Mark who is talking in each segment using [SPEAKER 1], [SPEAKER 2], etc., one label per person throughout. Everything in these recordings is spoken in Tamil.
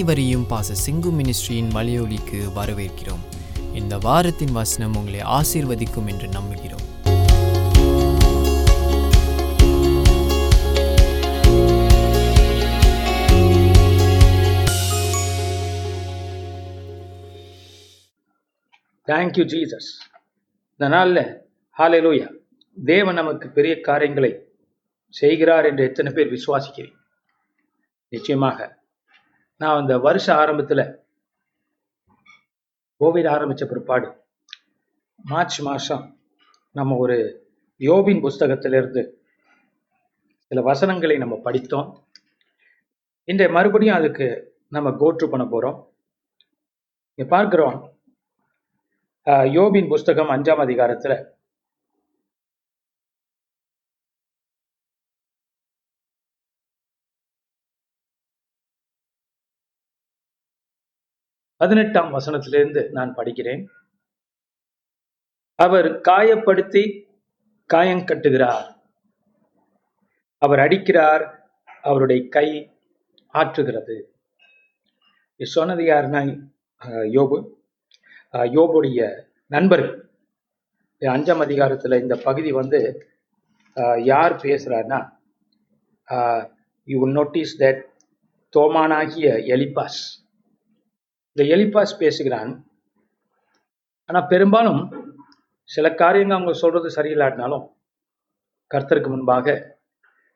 [SPEAKER 1] அனைவரையும் பாச சிங்கு மினிஸ்ட்ரியின் மலையொலிக்கு வரவேற்கிறோம். இந்த வாரத்தின் வசனம் உங்களை ஆசீர்வதிக்கும் என்று நம்புகிறோம்.
[SPEAKER 2] தேங்க்யூ ஜீசஸ் இந்த நாளில் ஹalleluya தேவன் நமக்கு பெரிய காரியங்களை செய்கிறார் என்று எத்தனை பேர் விசுவாசிக்கிறேன் நிச்சயமாக நான் அந்த வருஷ ஆரம்பத்தில் கோவிட் ஆரம்பித்த பிற்பாடு மார்ச் மாதம் நம்ம ஒரு யோபின் புஸ்தகத்திலிருந்து சில வசனங்களை நம்ம படித்தோம். இன்றைய மறுபடியும் அதுக்கு நம்ம கோற்று பண்ண போகிறோம் இங்க பார்க்கிறோம் யோபின் புஸ்தகம் அஞ்சாம் அதிகாரத்துல பதினெட்டாம் வசனத்திலிருந்து நான் படிக்கிறேன். அவர் காயப்படுத்தி காயங்கட்டுகிறார் அவர் அடிக்கிறார் அவருடைய கை ஆற்றுகிறது. சொன்னது யாருன்னா யோபு. யோபுடைய நண்பர். அஞ்சாம் அதிகாரத்துல இந்த பகுதி வந்து யார் பேசுறாருன்னா யூ நோட்டீஸ் தட் தோமானாகிய எலிபாஸ் இந்த எலிபாஸ் பேசுகிறான். ஆனா பெரும்பாலும் சில காரியங்கள் அவங்க சொல்றது சரியில்லாட்டினாலும் கர்த்தருக்கு முன்பாக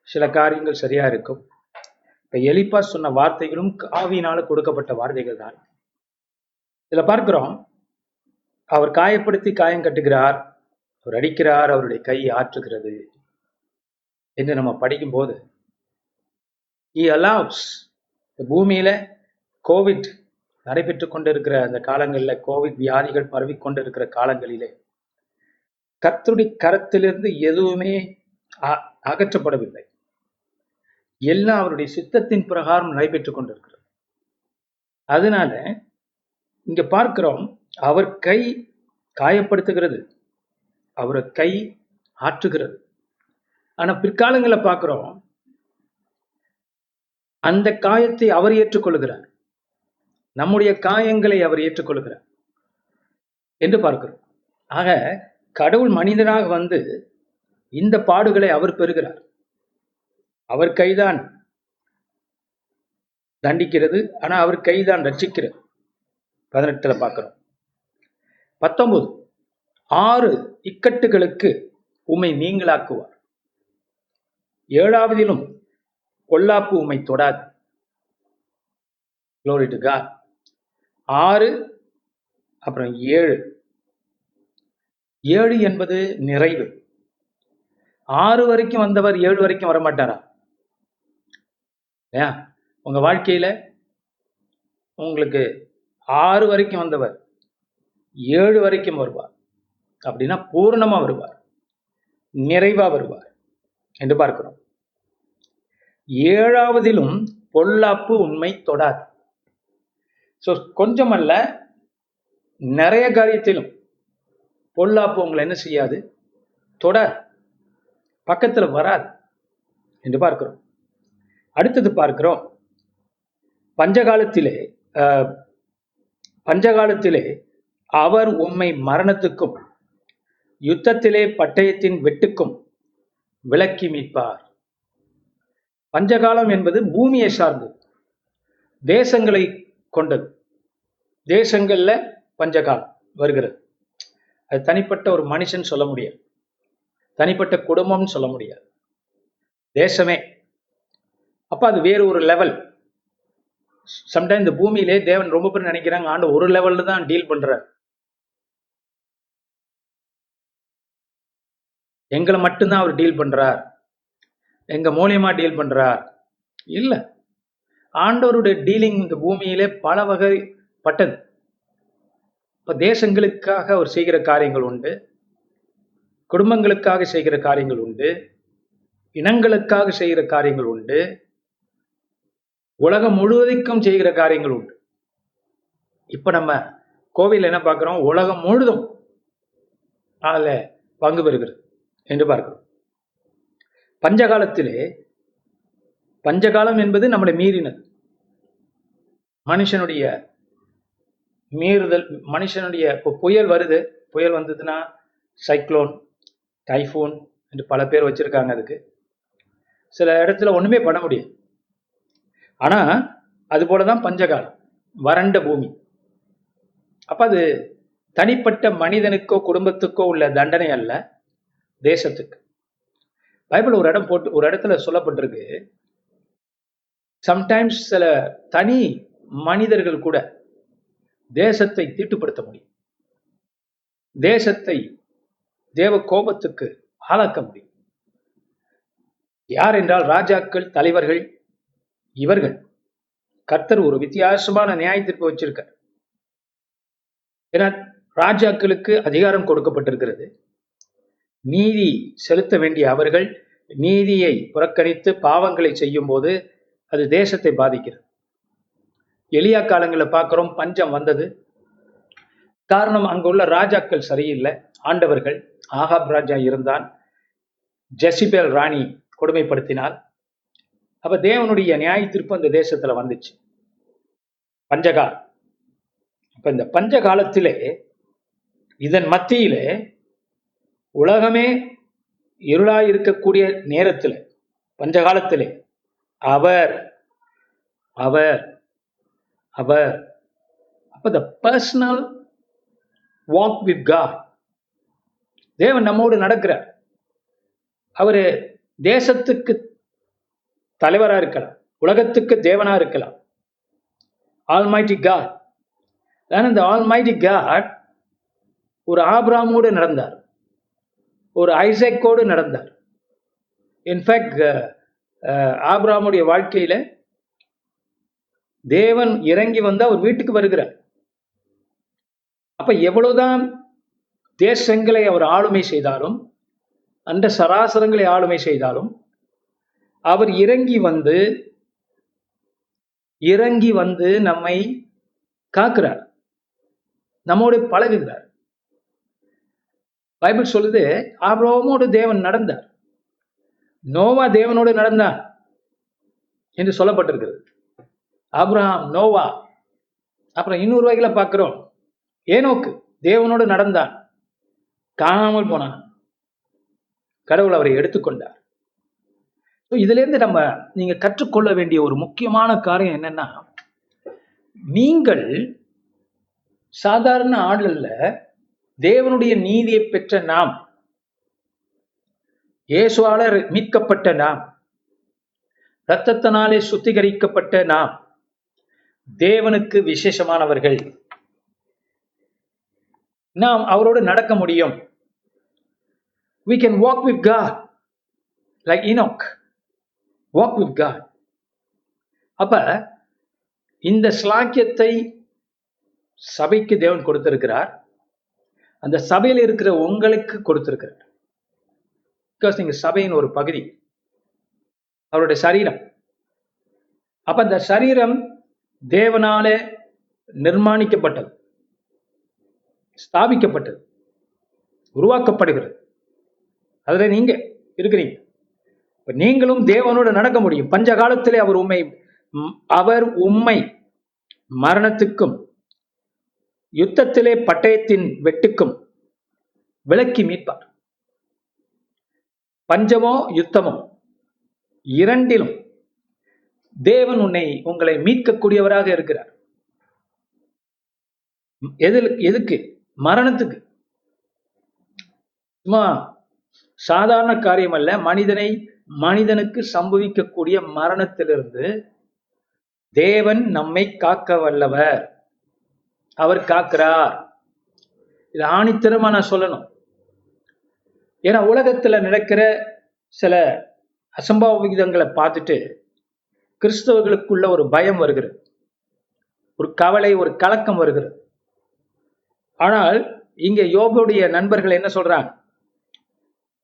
[SPEAKER 2] சில காரியங்கள் சரியா இருக்கும். இப்போ எலிபாஸ் சொன்ன வார்த்தைகளும் ஆவியினால கொடுக்கப்பட்ட வார்த்தைகள் தான். இதுல பார்க்கிறோம் அவர் காயப்படுத்தி காயம் கட்டுகிறார் அவர் அடிக்கிறார் அவருடைய கை ஆற்றுகிறது. என்று நம்ம படிக்கும்போது போது allows பூமியில கோவிட் நடைபெற்று கொண்டிருக்கிற அந்த காலங்களில் கோவிட் வியாதிகள் பரவிக்கொண்டிருக்கிற காலங்களிலே கர்த்தருடைய கரத்திலிருந்து எதுவுமே அ- அகற்றப்படவில்லை. எல்லாம் அவருடைய சித்தத்தின் பிரகாரம் நடைபெற்றுக் கொண்டிருக்கிறது. அதனால இங்க பார்க்கிறோம் அவர் கை காயப்படுத்துகிறது அவர் கை ஆற்றுகிறது. ஆனா பிற்காலங்களை பார்க்கிறோம் அந்த காயத்தை அவர் ஏற்றுக்கொள்கிறார். நம்முடைய காயங்களை அவர் ஏற்றுக்கொள்கிறார் என்று பார்க்கிறோம். ஆக கடவுள் மனிதனாக வந்து இந்த பாடுகளை அவர் பெறுகிறார். அவர் கைதான் தண்டிக்கிறது ஆனா அவர் கைதான் ரட்சிக்கிறது. பதினெட்டுல பார்க்கிறோம். பத்தொன்பது ஆறு இக்கட்டுகளுக்கு உமை நீங்களாக்குவார். ஏழாவதிலும் பொல்லாப்பு உமை தொடாது. ஆறு அப்புறம் ஏழு. ஏழு என்பது நிறைவு. ஆறு வரைக்கும் வந்தவர் ஏழு வரைக்கும் வரமாட்டாரா? ஏன் உங்க வாழ்க்கையில உங்களுக்கு ஆறு வரைக்கும் வந்தவர் ஏழு வரைக்கும் வருவார். அப்படின்னா பூரணமா வருவார். நிறைவா வருவார் என்று பார்க்கிறோம். ஏழாவதிலும் பொல்லாப்பு உண்மை தொடாது. ஸோ கொஞ்சமல்ல நிறைய காரியத்திலும் பொல்லாப்பு உங்களை என்ன செய்யாது? தொட பக்கத்தில் வராது என்று பார்க்கிறோம். அடுத்தது பார்க்கிறோம் பஞ்சகாலத்திலே பஞ்சகாலத்திலே அவர் உம்மை மரணத்துக்கும் யுத்தத்திலே பட்டயத்தின் வெட்டுக்கும் விலக்கி மீட்பார். பஞ்சகாலம் என்பது பூமியை சார்ந்தது தேசங்களை கொண்டது. தேசங்கள்ல பஞ்சகாலம் வருகிறது. அது தனிப்பட்ட ஒரு மனுஷன் சொல்ல முடியாது. தனிப்பட்ட குடும்பம்னு சொல்ல முடியாது. தேசமே. அப்போ அது வேறு ஒரு லெவல் சம்டைம் இந்த பூமியிலே தேவன் ரொம்ப பேர் நினைக்கிறாங்க ஆண்டு ஒரு லெவல்ல தான் டீல் பண்ணுறார் எங்களை மட்டும்தான் அவர் டீல் பண்ணுறார் எங்கள் மூலியமா டீல் பண்றார். இல்லை. ஆண்டவருடைய டீலிங் இந்த பூமியிலே பல வகை பட்டது. இப்போ தேசங்களுக்காக அவர் செய்கிற காரியங்கள் உண்டு குடும்பங்களுக்காக செய்கிற காரியங்கள் உண்டு இனங்களுக்காக செய்கிற காரியங்கள் உண்டு உலகம் முழுவதுக்கும் செய்கிற காரியங்கள் உண்டு. இப்ப நம்ம கோவில் என்ன பார்க்கிறோம்? உலகம் முழுதும் அதில் பங்கு பெறுகிறது என்று பார்க்கிறோம். பஞ்சகாலத்திலே பஞ்சகாலம் என்பது நம்மளை மீறினது. மனுஷனுடைய மீறுதல் மனுஷனுடைய இப்போ புயல் வருது. புயல் வந்ததுன்னா சைக்ளோன் டைஃபூன் என்று பல பேர் வச்சிருக்காங்க அதுக்கு. சில இடத்துல ஒண்ணுமே பண்ண முடியாது. ஆனா அது போல தான் பஞ்சகாலம் வறண்ட பூமி. அப்போ அது தனிப்பட்ட மனிதனுக்கோ குடும்பத்துக்கோ உள்ள தண்டனை அல்ல தேசத்துக்கு. பைபிள் ஒரு இடம் போட்டு ஒரு இடத்துல சொல்லப்பட்டிருக்கு. சம்டைம்ஸ் சில தனி மனிதர்கள் கூட தேசத்தை தீட்டுப்படுத்த முடியும். தேசத்தை தேவ கோபத்துக்கு ஆளாக்க முடியும். யார் என்றால் ராஜாக்கள் தலைவர்கள் இவர்கள். கர்த்தர் ஒரு வித்தியாசமான நியாய தீர்ப்பு வச்சிருக்கார். ஏன்னா ராஜாக்களுக்கு அதிகாரம் கொடுக்கப்பட்டிருக்கிறது. நீதி செலுத்த வேண்டிய அவர்கள் நீதியை புறக்கணித்து பாவங்களை செய்யும் போது அது தேசத்தை பாதிக்கிறது. எளியா காலங்களில் பார்க்குறோம் பஞ்சம் வந்தது. காரணம் அங்குள்ள ராஜாக்கள் சரியில்லை. ஆண்டவர்கள் ஆகாப் ராஜா இருந்தான். ஜெசிபேல் ராணி கொடுமைப்படுத்தினால் அப்ப தேவனுடைய நியாய தீர்ப்பு அந்த தேசத்துல வந்துச்சு. பஞ்சகாலம் அப்ப இந்த பஞ்ச காலத்திலே இதன் மத்தியிலே உலகமே இருளாய் இருக்கக்கூடிய நேரத்தில் பஞ்சகாலத்திலே அவர் அவர் அவர் அப்ப the personal walk with God தேவன் நம்மோடு நடக்கிறார். அவரு தேசத்துக்கு தலைவராக இருக்கலாம். உலகத்துக்கு தேவனாக இருக்கலாம். ஆல்மைட்டி காட் ஆனா இந்த ஆல்மைட்டி காட் ஒரு ஆப்ராமோடு நடந்தார். ஒரு ஐசக்கோடு நடந்தார். இன்ஃபேக்ட் ஆபிராமுடைய வாழ்க்கையில் தேவன் இறங்கி வந்து அவர் வீட்டுக்கு வருகிறார். அப்ப எவ்வளவுதான் தேசங்களை அவர் ஆளுமை செய்தாலும் அந்த சராசரங்களை ஆளுமை செய்தாலும் அவர் இறங்கி வந்து இறங்கி வந்து நம்மை காக்கிறார். நம்மோடு பழகுகிறார். பைபிள் சொல்லுது ஆபிரகமோடு தேவன் நடந்தார். நோவா தேவனோடு நடந்தார் என்று சொல்லப்பட்டிருக்கிறது. Abraham Noah. அப்புறம் இன்னொரு வகையில் பார்க்குறோம். ஏனோக்கு தேவனோடு நடந்தான். காணாமல் போனான். கடவுள் அவரை எடுத்துக்கொண்டார். இதுலேருந்து இதுல இருந்து நம்ம நீங்க கற்றுக்கொள்ள வேண்டிய ஒரு முக்கியமான காரியம் என்னன்னா நீங்கள் சாதாரண ஆடல்ல தேவனுடைய நீதியை பெற்ற நாம் இயேசுவாளர் மீட்கப்பட்ட நாம் இரத்தத்தினாலே சுத்திகரிக்கப்பட்ட நாம் தேவனுக்கு விசேஷமானவர்கள். நாம் அவரோடு நடக்க முடியும். We can walk with God like Enoch. Walk with God. அப்ப இந்த ஸ்லாக்கியத்தை சபைக்கு தேவன் கொடுத்திருக்கிறார். அந்த சபையில் இருக்கிற உங்களுக்கு கொடுத்திருக்கிறார். பிகாஸ் நீங்க சபையின் ஒரு பகுதி. அவருடைய சரீரம். அப்ப அந்த சரீரம் தேவனாலே நிர்மாணிக்கப்பட்டது ஸ்தாபிக்கப்பட்டது உருவாக்கப்படுகிறது. அதுல நீங்க இருக்கிறீங்க. இப்போ நீங்களும் தேவனோடு நடக்க முடியும். பஞ்ச காலத்திலே அவர் உண்மை அவர் உண்மை மரணத்துக்கும் யுத்தத்திலே பட்டயத்தின் வெட்டுக்கும் விலக்கி மீட்பார். பஞ்சமோ யுத்தமோ இரண்டிலும் தேவன் உன்னை உங்களை மீட்கக்கூடியவராக இருக்கிறார். எதில் எதுக்கு? மரணத்துக்கு. சும்மா சாதாரண காரியம் அல்ல மனிதனை மனிதனுக்கு சம்பவிக்கக்கூடிய மரணத்திலிருந்து தேவன் நம்மை காக்க வல்லவர். அவர் காக்கிறார். இது ஆணித்தரமா நான் சொல்லணும். ஏன்னா உலகத்துல நடக்கிற சில அசம்பாவிதங்களை பார்த்துட்டு கிறிஸ்தவர்களுக்குள்ள ஒரு பயம் வருகிறது. ஒரு கவலை ஒரு கலக்கம் வருகிறது. ஆனால் இங்க யோபுடைய நண்பர்கள் என்ன சொல்றாங்க?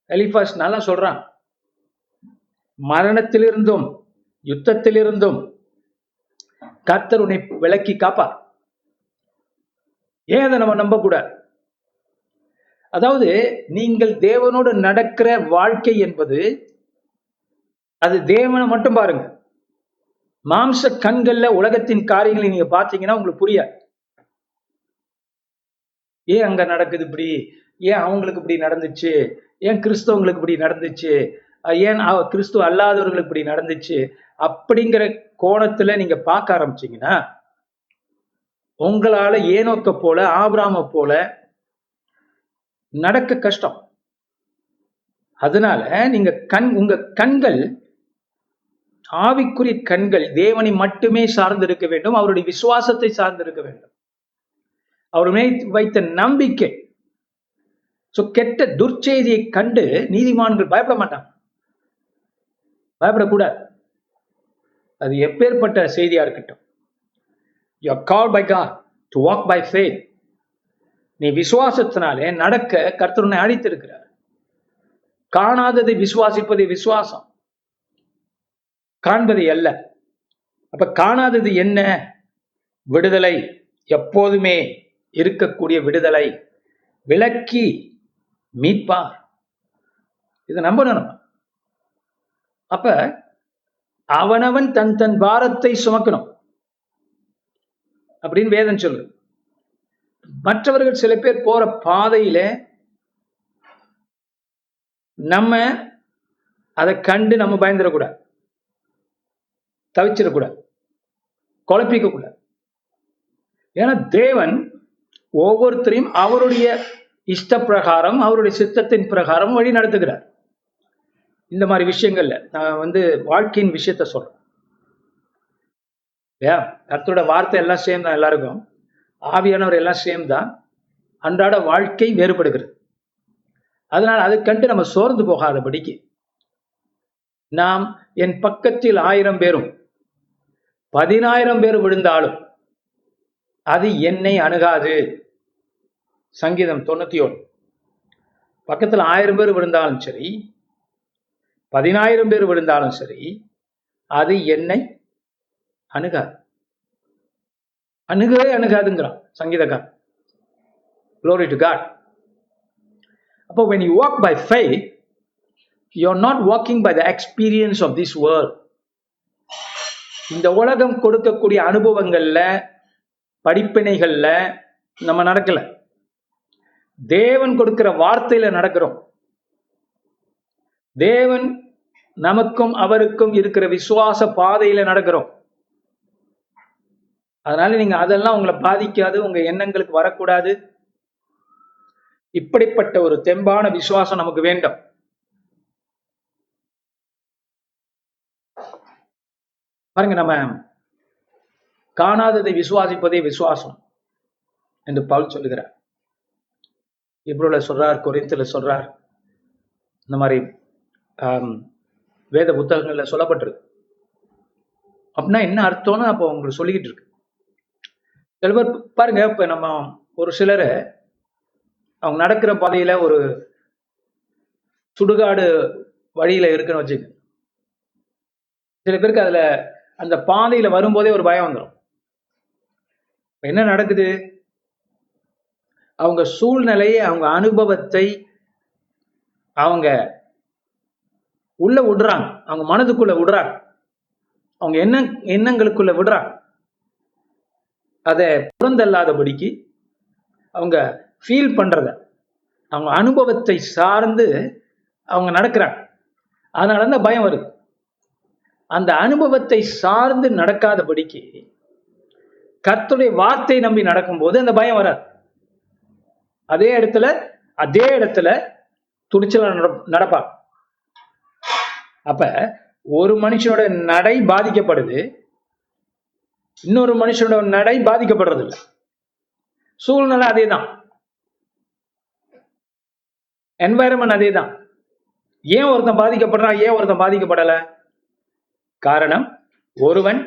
[SPEAKER 2] எலிஃபாஸ் நல்லா சொல்றான். மரணத்திலிருந்தும் யுத்தத்திலிருந்தும் கர்த்தர் உன்னை விளக்கி காப்பார். ஏன் அதை நம்ம நம்ப அதாவது நீங்கள் தேவனோடு நடக்கிற வாழ்க்கை என்பது அது தேவனை மட்டும் பாருங்க. மாம்ச கண்கள்ல உலகத்தின் காரியங்களை நீங்க பாத்தீங்கன்னா உங்களுக்கு புரியாது. ஏன் அங்க நடக்குது இப்படி? ஏன் அவங்களுக்கு இப்படி நடந்துச்சு? ஏன் கிறிஸ்தவங்களுக்கு இப்படி நடந்துச்சு? ஏன் கிறிஸ்துவ அல்லாதவர்களுக்கு இப்படி நடந்துச்சு? அப்படிங்கிற கோணத்துல நீங்க பார்க்க ஆரம்பிச்சீங்கன்னா உங்களால ஏனோக்க போல ஆபிராம போல நடக்க கஷ்டம். அதனால நீங்க கண் உங்க கண்கள் ஆவிக்குரிய கண்கள் தேவனை மட்டுமே சார்ந்து இருக்க வேண்டும். அவருடைய விசுவாசத்தை சார்ந்திருக்க வேண்டும். அவர் வைத்த நம்பிக்கை. சோ கெட்ட துர்ச்செய்தியை கண்டு நீதிமான்கள் பயப்பட மாட்டாங்க. பயப்படக்கூடாது. அது எப்பேற்பட்ட செய்தியா இருக்கட்டும். You call by God to walk by faith நீ விசுவாசத்தினாலே நடக்க கர்த்தருனை அழைத்திருக்கிறார். காணாததை விசுவாசிப்பதே விசுவாசம். காண்பது அல்ல. அப்ப காணாதது என்ன? விடுதலை எப்போதுமே இருக்கக்கூடிய விடுதலை. விலக்கி மீட்பார். இதை நம்பணும் நம்ம. அப்ப அவனவன் தன் தன் பாரத்தை சுமக்கணும். அப்படின்னு வேதம் சொல்லு மற்றவர்கள் சில பேர் போற பாதையில நம்ம அதை கண்டு நம்ம பயந்துடக்கூடாது. தவிச்சிடக்கூடாது. குழப்பிக்க கூடாது ஏன்னா தேவன் ஒவ்வொருத்தரையும் அவருடைய இஷ்ட பிரகாரம் அவருடைய சித்தத்தின் பிரகாரம் வழி நடத்துகிறார். இந்த மாதிரி விஷயங்கள்ல நான் வந்து வாழ்க்கையின் விஷயத்த சொல்றேன். இல்லையா? கர்த்தரோட வார்த்தை எல்லாம் சேம் தான் எல்லாருக்கும். ஆவியானவர் எல்லாம் சேம் தான். அன்றாட வாழ்க்கை வேறுபடுகிறது. அதனால அது கண்டு நம்ம சோர்ந்து போகாதபடிக்கு நாம் என் பக்கத்தில் ஆயிரம் பேரும் பதினாயிரம் பேர் விழுந்தாலும் அது என்னை அணுகாது. சங்கீதம் தொண்ணூத்தி ஒன்று பக்கத்தில் ஆயிரம் பேர் விழுந்தாலும் சரி பதினாயிரம் பேர் விழுந்தாலும் சரி அது என்னை அணுகாது. அணுகவே அணுகாதுங்கிறான் சங்கீதக்கார் glory to God. அப்போ when you walk by faith you're not walking by the experience of this world. இந்த உலகம் கொடுக்கக்கூடிய அனுபவங்கள்ல படிப்பினைகள்ல நம்ம நடக்கல. தேவன் கொடுக்கிற வார்த்தையில நடக்கிறோம். தேவன் நமக்கும் அவருக்கும் இருக்கிற விசுவாச பாதையில நடக்கிறோம். அதனால நீங்க அதெல்லாம் உங்களை பாதிக்காது உங்க எண்ணங்களுக்கு வரக்கூடாது. இப்படிப்பட்ட ஒரு தெம்பான விசுவாசம் நமக்கு வேண்டும். பாருங்க நம்ம காணாததை விசுவாசிப்பதே விசுவாசம் என்று பவுல் சொல்லுகிறார். இப்ரோல சொல்றார் குறைத்துல சொல்றார். இந்த மாதிரி வேத புத்தகங்கள்ல சொல்லப்பட்டிருக்கு. அப்படின்னா என்ன அர்த்தம்னு அப்போ உங்களுக்கு சொல்லிக்கிட்டு இருக்கு. சில பேர் பாருங்க இப்ப நம்ம ஒரு சிலர் அவங்க நடக்கிற பாதையில ஒரு சுடுகாடு வழியில இருக்குன்னு வச்சுக்க சில பேருக்கு அதுல அந்த பாதையில வரும்போதே ஒரு பயம் வந்துடும் என்ன நடக்குது? அவங்க சூழ்நிலையை அவங்க அனுபவத்தை அவங்க உள்ள விடுறாங்க. அவங்க மனதுக்குள்ள விடுறாங்க. அவங்க எண்ண எண்ணங்களுக்குள்ள விடுறாங்க. அதை புறந்தல்லாதபடிக்கு அவங்க ஃபீல் பண்றத அவங்க அனுபவத்தை சார்ந்து அவங்க நடக்கிறாங்க. அதனால தான் பயம் வருது. அந்த அனுபவத்தை சார்ந்து நடக்காதபடிக்கு கர்த்துடைய வார்த்தை நம்பி நடக்கும்போது அந்த பயம் வராது. அதே இடத்துல அதே இடத்துல துணிச்சல நடப்பாங்க அப்ப ஒரு மனுஷனோட நடை பாதிக்கப்படுது இன்னொரு மனுஷனோட நடை பாதிக்கப்படுறது இல்லை சூழ்நிலை அதே தான் என்வாயரன்மெண்ட் அதே தான் ஏன் ஒருத்தன் பாதிக்கப்படுறான் ஏன் ஒருத்தன் பாதிக்கப்படலை? காரணம் ஒருவன்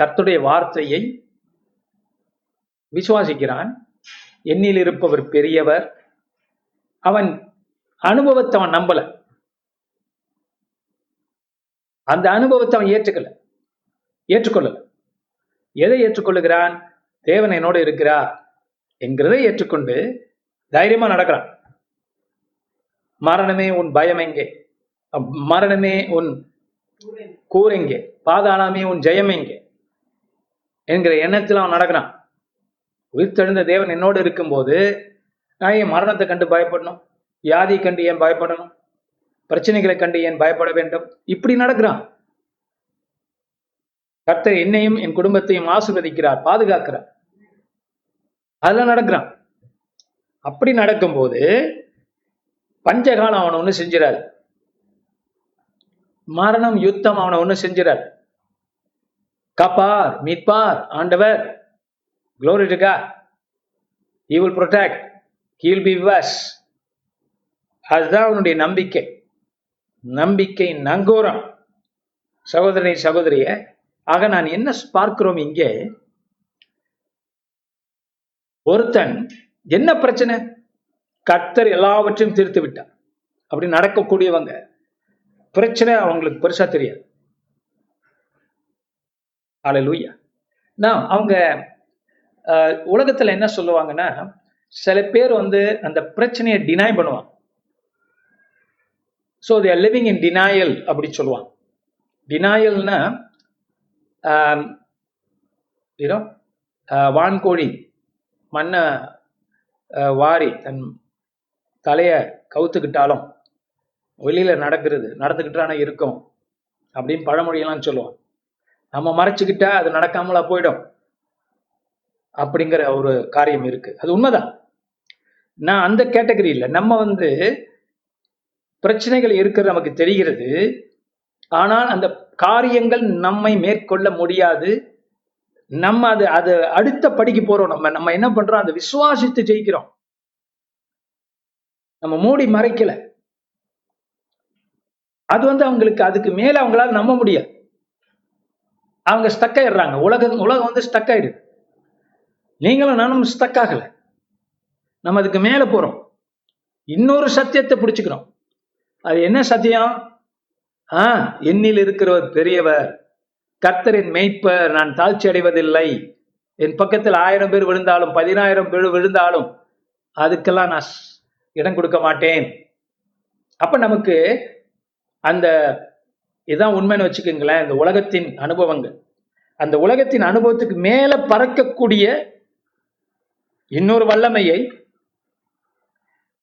[SPEAKER 2] கத்துடைய வார்த்தையை விசுவாசிக்கிறான். எண்ணில் இருப்பவர் பெரியவர். அவன் அனுபவத்தை அவன் நம்பல. அந்த அனுபவத்தை அவன் ஏற்றுக்கல. ஏற்றுக்கொள்ளல. எதை ஏற்றுக்கொள்ளுகிறான்? தேவன் என்னோடு இருக்கிறா என்கிறதை ஏற்றுக்கொண்டு தைரியமா நடக்கிறான். மரணமே உன் பயம் எங்கே? மரணமே உன் கூறிங்க? பாதாளாமே உன் ஜெயம் எங்கே? என்கிற எண்ணத்தில் அவன் நடக்கிறான். உயிர்த்தெழுந்த தேவன் என்னோடு இருக்கும்போது நான் என் மரணத்தை கண்டு பயப்படணும். வியாதியை கண்டு ஏன் பயப்படணும்? பிரச்சனைகளை கண்டு ஏன் பயப்பட வேண்டும்? இப்படி நடக்கிறான். கர்த்தர் என்னையும் என் குடும்பத்தையும் ஆசிர்வதிக்கிறார் பாதுகாக்கிறார். அதெல்லாம் நடக்கிறான். அப்படி நடக்கும்போது பஞ்சகாலம் அவனை ஒண்ணு செஞ்சிடாரு மரணம் யுத்தம் அவனை ஒண்ணு செஞ்சிடாது காப்பார் மீட்பார் ஆண்டவர். Glory to God. He will protect. He அதுதான் அவனுடைய நம்பிக்கை. நம்பிக்கை நங்கூரம். சகோதரனை சகோதரிய ஆக நான் என்ன பார்க்கிறோம் இங்கே? ஒருத்தன் என்ன பிரச்சனை? கர்த்தர் எல்லாவற்றையும் தீர்த்து விட்டார். அப்படி நடக்கக்கூடியவங்க பிரச்சனை அவங்களுக்கு பெருசா தெரியாது. அலலூயா நான் அவங்க உலகத்துல என்ன சொல்லுவாங்கன்னா சில பேர் வந்து அந்த பிரச்சனையை டினை பண்ணுவாங்க. So they're living in denial அப்படி சொல்லுவாங்க. டினாயல்னா யூனோ வான்கோழி மண்ணை வாரி தன் தலையை கவுத்துக்கிட்டாலும் வெளியில நடக்கிறது நடந்துக்கிட்டான இருக்கும் அப்படின்னு பழமொழியெல்லாம் சொல்லுவோம் நம்ம மறைச்சுக்கிட்டா அது நடக்காமலா போயிடும் அப்படிங்கிற ஒரு காரியம் இருக்கு. அது உண்மைதான். நான் அந்த கேட்டகரி இல்லை நம்ம வந்து பிரச்சனைகள் இருக்கிறது நமக்கு தெரிகிறது. ஆனால் அந்த காரியங்கள் நம்மை மேற்கொள்ள முடியாது. நம்ம அது அது அடுத்த படிக்கு போறோம். நம்ம நம்ம என்ன பண்றோம்? அதை விசுவாசித்து ஜெயிக்கிறோம். நம்ம மூடி மறைக்கல. அது வந்து அவங்களுக்கு அதுக்கு மேல அவங்களால நம்ப முடியாது. அவங்க ஸ்டக் ஆயிடுறாங்க. உலகம் உலகம் வந்து ஸ்டக் ஆயிடுது. நீங்களும் நானும் ஸ்டக் ஆகல. நம்ம அதுக்கு மேல போறோம். இன்னொரு சத்தியத்தை பிடிச்சுக்கிறோம். அது என்ன சத்தியம்? ஆ என்னில் இருக்கிறவர் பெரியவர். கர்த்தரின் மெய்ப்பர். நான் தாழ்ச்சி அடைவதில்லை. என் பக்கத்தில் ஆயிரம் பேர் விழுந்தாலும் பதினாயிரம் பேர் விழுந்தாலும் அதுக்கெல்லாம் நான் ஸ்- இடம் கொடுக்க மாட்டேன். அப்ப நமக்கு அந்த இதான் உண்மைன்னு வச்சுக்கோங்களேன் இந்த உலகத்தின் அனுபவங்கள். அந்த உலகத்தின் அனுபவத்துக்கு மேல பறக்கக்கூடிய இன்னொரு வல்லமையை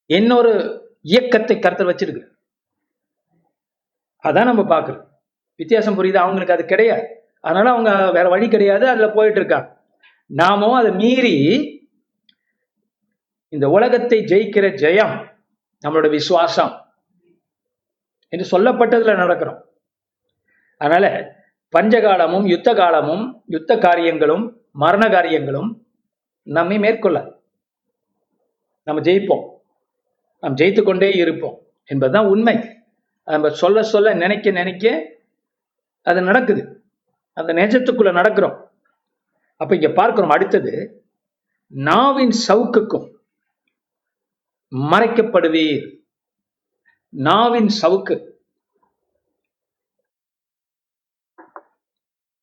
[SPEAKER 2] இன்னொரு இயக்கத்தை கருத்தில் வச்சிருக்கு. அதான் நம்ம பார்க்கறோம். வித்தியாசம் புரியுது? அவங்களுக்கு அது கிடையாது. அதனால அவங்க வேற வழி கிடையாது அதுல போயிட்டு இருக்காங்க. நாமும் அதை மீறி இந்த உலகத்தை ஜெயிக்கிற ஜெயம் நம்மளோட விசுவாசம். என்று சொல்லப்பட்டதில் நடக்கிறோம். அதனால பஞ்சகாலமும் யுத்த காலமும் யுத்த காரியங்களும் மரண காரியங்களும் நம்மை மேற்கொள்ள. நம்ம ஜெயிப்போம். நாம் ஜெயித்து கொண்டே இருப்போம் என்பதுதான் உண்மை. நம்ம சொல்ல சொல்ல நினைக்க நினைக்க அது நடக்குது. அந்த நெஜத்துக்குள்ள நடக்கிறோம். அப்ப இங்க பார்க்கிறோம் அடுத்தது நாவின் சவுக்குக்கும் மறைக்கப்படுவீர். நாவின் சவுக்கு.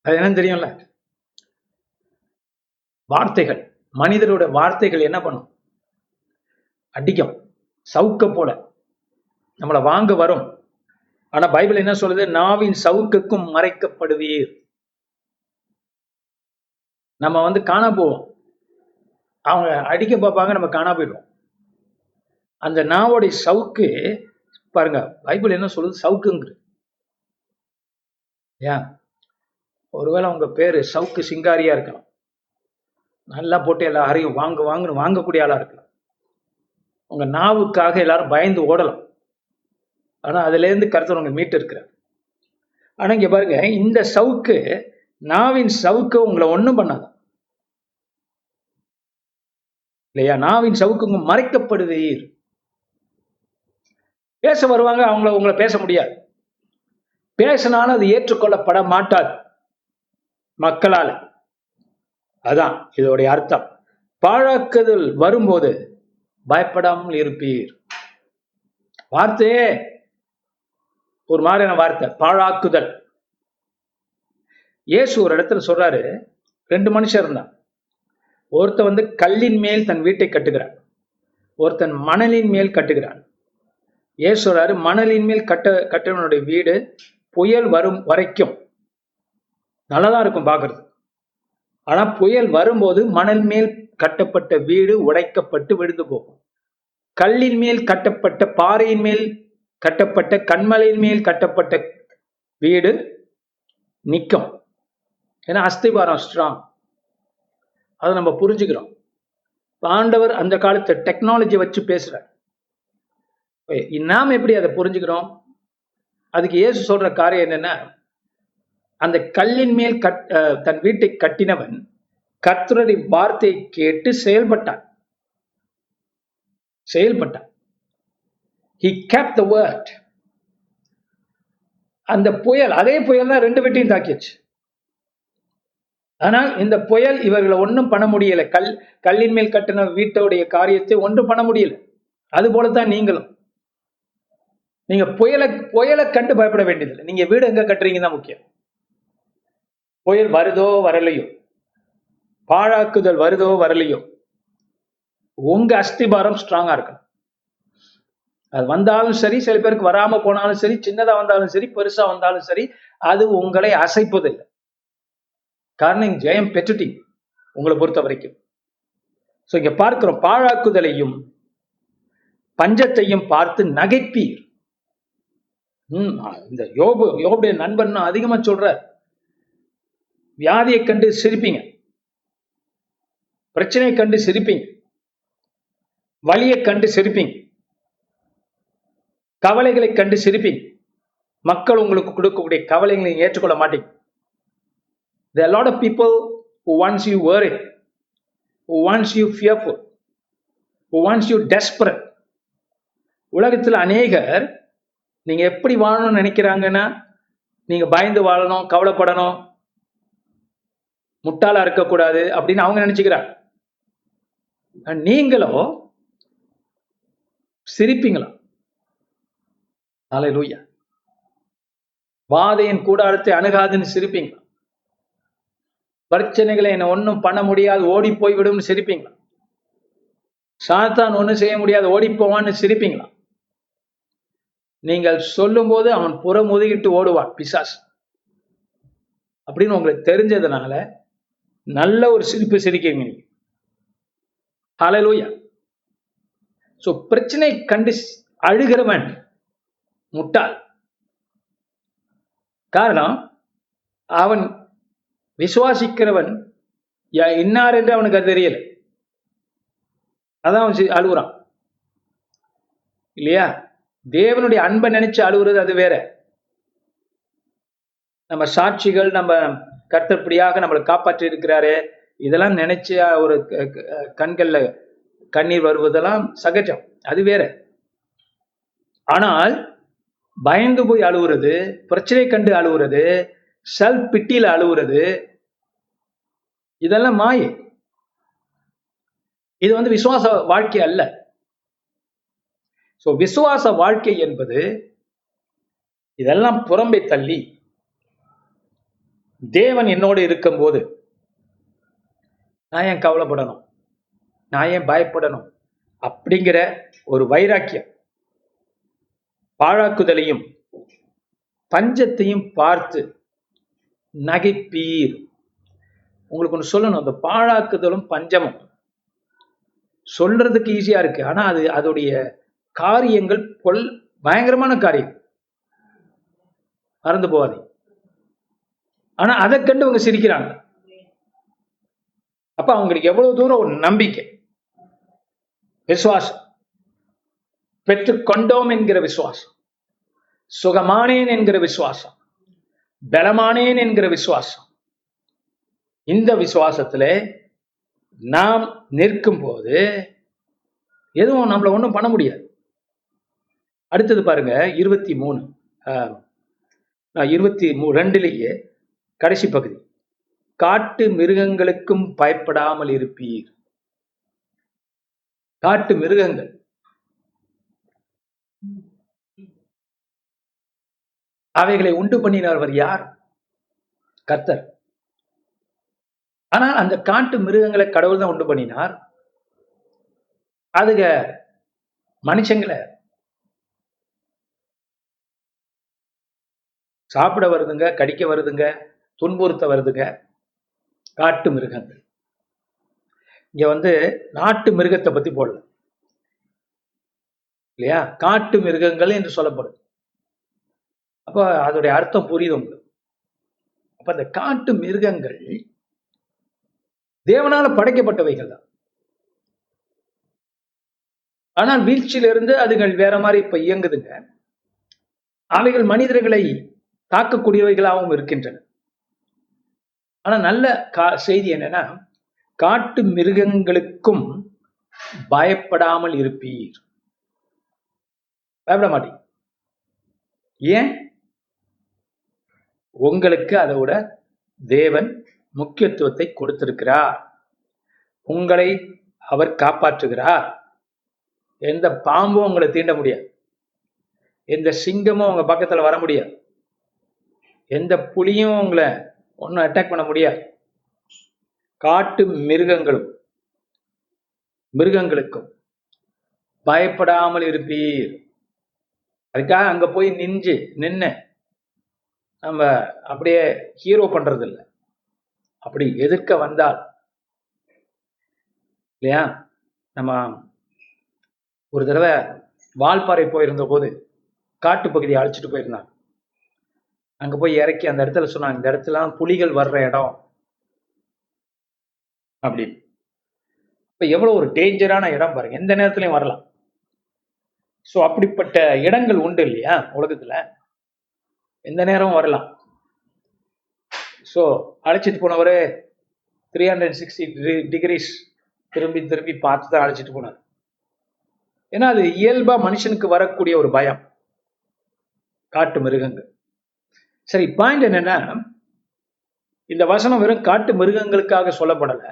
[SPEAKER 2] அது என்னன்னு தெரியும்ல? வார்த்தைகள். மனிதரோட வார்த்தைகள் என்ன பண்ணும்? அடிக்கும். சவுக்க போல. நம்மளை வாங்க வரும். ஆனா பைபிள் என்ன சொல்லுது? நாவின் சவுக்குக்கும் மறைக்கப்படுவீர். நம்ம வந்து காணா போவோம். அவங்க அடிக்க பார்ப்பாங்க நம்ம காணா போயிடுவோம். அந்த நாவோடைய சவுக்கு பாருங்க பைபிள் என்ன சொல்லுது? சவுக்குங்கிறது ஏன்? ஒருவேளை உங்க பேரு சவுக்கு சிங்காரியா இருக்கலாம். நல்லா போட்டு எல்லாரையும் வாங்க வாங்கன்னு வாங்கக்கூடிய ஆளா இருக்கலாம். உங்க நாவுக்காக எல்லாரும் பயந்து ஓடலாம். ஆனா அதுல இருந்து கருத்தர் உங்க மீட்டு இருக்கிறார். ஆனா இங்க பாருங்க இந்த சவுக்கு நாவின் சவுக்கு உங்களை ஒண்ணும் பண்ணாது. இல்லையா? நாவின் சவுக்கு உங்க மறைக்கப்படுவீர். பேச வருவாங்க அவங்கள உங்களை பேச முடியாது. பேசினாலும் அது ஏற்றுக்கொள்ளப்பட மாட்டாது. மக்களால. அதான் இதோடைய அர்த்தம். பாழாக்குதல் வரும்போது பயப்படாமல் இருப்பீர். வார்த்தையே ஒரு மாதிரியான வார்த்தை பாழாக்குதல். இயேசு ஒரு இடத்துல சொல்றாரு ரெண்டு மனுஷன் இருந்தான் ஒருத்தன் வந்து கல்லின் மேல் தன் வீட்டை கட்டுகிறான். ஒருத்தன் மணலின் மேல் கட்டுகிறான். ஏ சொல்றாரு மணலின் மேல் கட்ட கட்டவனுடைய வீடு புயல் வரும் வரைக்கும். நல்லதா இருக்கும் பார்க்கறது. ஆனா புயல் வரும்போது மணல் மேல் கட்டப்பட்ட வீடு உடைக்கப்பட்டு விழுந்து போகும். கல்லின் மேல் கட்டப்பட்ட பாறையின் மேல் கட்டப்பட்ட கண்மலையின் மேல் கட்டப்பட்ட வீடு நிற்கும் ஏன்னா அஸ்திபாரம் ஸ்ட்ராங் அதை நம்ம புரிஞ்சுக்கிறோம். ஆண்டவர் அந்த காலத்து டெக்னாலஜி வச்சு பேசுறார். நாம் எப்படி அதை புரிஞ்சுக்கிறோம்? அதுக்கு இயேசு சொல்ற காரியம் என்னன்னா அந்த கல்லின் மேல் கட் தன் வீட்டை கட்டினவன் கர்த்தருடைய வார்த்தையை கேட்டு செயல்பட்டான். செயல்பட்டான். ஹி கேப் த வேர்ட் அந்த புயல் அதே புயல் தான் ரெண்டு வீட்டையும் தாக்கிச்சு. ஆனால் இந்த புயல் இவர்களை ஒன்றும் பண்ண முடியல. கல் கல்லின் மேல் கட்டின வீட்டோடைய காரியத்தை ஒன்றும் பண்ண முடியல. அது போலத்தான் நீங்களும். நீங்க புயலை புயலை கண்டு பயப்பட வேண்டியதில்லை. நீங்க வீடு எங்க கட்டுறீங்க தான் முக்கியம். புயல் வருதோ வரலையோ? பாழாக்குதல் வருதோ வரலையோ? உங்க அஸ்திபாரம் ஸ்ட்ராங்கா இருக்கணும். அது வந்தாலும் சரி சில பேருக்கு வராம போனாலும் சரி சின்னதா வந்தாலும் சரி பெருசா வந்தாலும் சரி அது உங்களை அசைப்பதில்லை. காரணம் ஜெயம் பெற்றுட்டீங்க உங்களை பொறுத்த வரைக்கும் ஸோ இங்க பார்க்கிறோம் பாழாக்குதலையும் பஞ்சத்தையும் பார்த்து நகைப்பீர். ம் இந்த யோபு யோபுடைய நண்பன் அதிகமா சொல்ற. வியாதியை கண்டு சிரிப்பீங்க. பிரச்சனையை கண்டு சிரிப்பீங்க. வலியை கண்டு சிரிப்பீங்க. கவலைகளை கண்டு சிரிப்பீங்க. மக்கள் உங்களுக்கு கொடுக்கக்கூடிய கவலைகளை ஏற்றுக்கொள்ள மாட்டீங்க. த are a lot of people who wants you worried, who wants you fearful, who wants you desperate. உலகத்தில் அநேகர் நீங்க எப்படி வாழணும்னு நினைக்கிறாங்கன்னா நீங்க பயந்து வாழணும் கவலைப்படணும் முட்டாளா இருக்கக்கூடாது அப்படின்னு அவங்க நினைச்சுக்கிறாங்க. நீங்களோ சிரிப்பீங்களா? லூயா வாதையின் கூடாரத்தை அணுகாதுன்னு சிரிப்பீங்களா? பிரச்சனைகளை என்ன ஒன்றும் பண்ண முடியாது ஓடி போய்விடும் சிரிப்பீங்களா? சாத்தான் ஒன்றும் செய்ய முடியாது ஓடி போவான்னு சிரிப்பீங்களா? நீங்கள் சொல்லும்போது அவன் புறமுதுகிட்டு ஒதுக்கிட்டு ஓடுவான் பிசாஸ் அப்படின்னு உங்களுக்கு தெரிஞ்சதுனால நல்ல ஒரு சிரிப்பு சிரிக்கீங்க நீங்க. ஹலலூயா ஸோ பிரச்சனை கண்டு அழுகிறவன் முட்டாள். காரணம் அவன் விசுவாசிக்கிறவன் இன்னார் என்று அவனுக்கு அது தெரியல. அதான் அவன் அழுகுறான். இல்லையா? தேவனுடைய அன்பை நினைச்சு அழுகுறது அது வேற. நம்ம சாட்சிகள் நம்ம கர்த்தப்படியாக நம்மளை காப்பாற்றி இருக்கிறாரு இதெல்லாம் நினைச்சு ஒரு கண்கள்ல கண்ணீர் வருவதெல்லாம் சகஜம். அது வேற. ஆனால் பயந்து போய் அழுகுறது பிரச்சனை கண்டு அழுகுறது செல்ஃப் பிட்டியில அழுகுறது இதெல்லாம் மாயை. இது வந்து விசுவாச வாழ்க்கை அல்ல. சோ விசுவாச வாழ்க்கை என்பது இதெல்லாம் புறம்பை தள்ளி தேவன் என்னோடு இருக்கும்போது நான் ஏன் கவலைப்படணும்? நான் ஏன் பயப்படணும்? அப்படிங்கிற ஒரு வைராக்கியம் பாழாக்குதலையும் பஞ்சத்தையும் பார்த்து நகைப்பீர். உங்களுக்கு ஒன்று சொல்லணும். அந்த பாழாக்குதலும் பஞ்சமும். சொல்றதுக்கு ஈஸியா இருக்கு. ஆனா அது அதோடைய காரியங்கள் பொல் பயங்கரமான காரியம். மறந்து போவாதே ஆனா அதை கண்டு அவங்க சிரிக்கிறாங்க. அப்ப அவங்களுக்கு எவ்வளவு தூரம் ஒரு நம்பிக்கை? விசுவாசம். பெற்று கொண்டோம் என்கிற விசுவாசம். சுகமானேன் என்கிற விசுவாசம். பலமானேன் என்கிற விசுவாசம். இந்த விசுவாசத்துல நாம் நிற்கும் போது எதுவும் நம்மள ஒன்றும் பண்ண முடியாது. அடுத்தது பாருங்க இருபத்தி மூணு. இருபத்தி மூ ரெண்டுலேயே கடைசி பகுதி. காட்டு மிருகங்களுக்கும் பயப்படாமல் இருப்பீர். காட்டு மிருகங்கள். அவைகளை உண்டு பண்ணினவர் யார்? கர்த்தர். ஆனால் அந்த காட்டு மிருகங்களை கடவுள் தான் உண்டு பண்ணினார். அதுக மனுஷங்களை சாப்பிட வருதுங்க கடிக்க வருதுங்க துன்புறுத்த வருதுங்க. காட்டு மிருகங்கள். இங்க வந்து நாட்டு மிருகத்தை பத்தி போடல. இல்லையா? காட்டு மிருகங்கள் என்று சொல்லப்படும் அப்ப அதோடைய அர்த்தம் புரியுது உங்களுக்கு. அப்ப அந்த காட்டு மிருகங்கள் தேவனால படைக்கப்பட்டவைகள் தான். ஆனால் வீழ்ச்சியிலிருந்து அதுகள் வேற மாதிரி இப்ப இயங்குதுங்க. அவைகள் மனிதர்களை தாக்கக்கூடியவைகளாகவும் இருக்கின்றன. ஆனா நல்ல கா செய்தி என்னன்னா காட்டு மிருகங்களுக்கும் பயப்படாமல் இருப்பீர். பயப்பட மாட்டீங்க. ஏன்? உங்களுக்கு அதோட தேவன் முக்கியத்துவத்தை கொடுத்திருக்கிறார். உங்களை அவர் காப்பாற்றுகிறார். எந்த பாம்பும் உங்களை தீண்ட முடியாது. எந்த சிங்கமும் உங்க பக்கத்துல வர முடியாது. எந்த புலியும் உங்களை ஒன்றும் அட்டாக் பண்ண முடியாது. காட்டு மிருகங்களும் மிருகங்களுக்கும் பயப்படாமல் இருப்பீர். அதுக்காக அங்க போய் நின்று நின்று நம்ம அப்படியே ஹீரோ பண்றது இல்லை அப்படி எதிர்க்க வந்தால் இல்லையா? நம்ம ஒரு தடவை வால்பாறை போயிருந்த போது காட்டு பகுதியை அழைச்சிட்டு போயிருந்தாங்க. அங்க போய் இறக்கி அந்த இடத்துல சொன்னாங்க இந்த இடத்துல புலிகள் வர்ற இடம். அப்படின்னு. இப்ப எவ்வளவு ஒரு டேஞ்சரான இடம் பாருங்க. எந்த நேரத்துலையும் வரலாம். சோ அப்படிப்பட்ட இடங்கள் உண்டு இல்லையா உலகத்துல? எந்த நேரமும் வரலாம். ஸோ அழைச்சிட்டு போனவர் த்ரீ ஹண்ட்ரட் சிக்ஸ்டி டிகிரிஸ் திரும்பி திரும்பி பார்த்து தான் அழைச்சிட்டு போனார். ஏன்னா அது இயல்பா மனுஷனுக்கு வரக்கூடிய ஒரு பயம். காட்டு மிருகங்கள். சரி பாயிண்ட் என்னன்னா இந்த வசனம் வெறும் காட்டு மிருகங்களுக்காக சொல்லப்படல.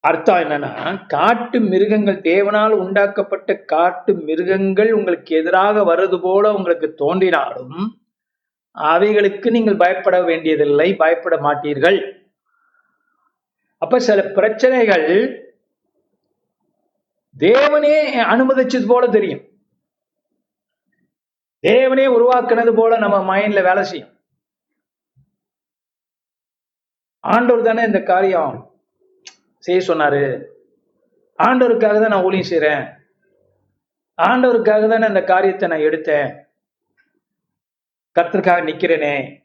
[SPEAKER 2] அர்த்தம் என்னன்னா காட்டு மிருகங்கள் தேவனால் உண்டாக்கப்பட்ட காட்டு மிருகங்கள் உங்களுக்கு எதிராக வருது போல உங்களுக்கு தோன்றினாலும் அவைகளுக்கு நீங்கள் பயப்பட வேண்டியதில்லை பயப்பட மாட்டீர்கள். அப்ப சில பிரச்சனைகள் தேவனே அனுமதிச்சது போல தெரியும். தேவனே உருவாக்குனது போல நம்ம மைண்ட்ல வேலை செய்யும். ஆண்டவர் தானே இந்த காரியம் செய்ய சொன்னாரு. ஆண்டவருக்காக தான் நான் ஊழியம் செய்கிறேன் ஆண்டவருக்காக தானே இந்த காரியத்தை நான் எடுத்தேன். கத்திற்காக நிக்கிறேனே.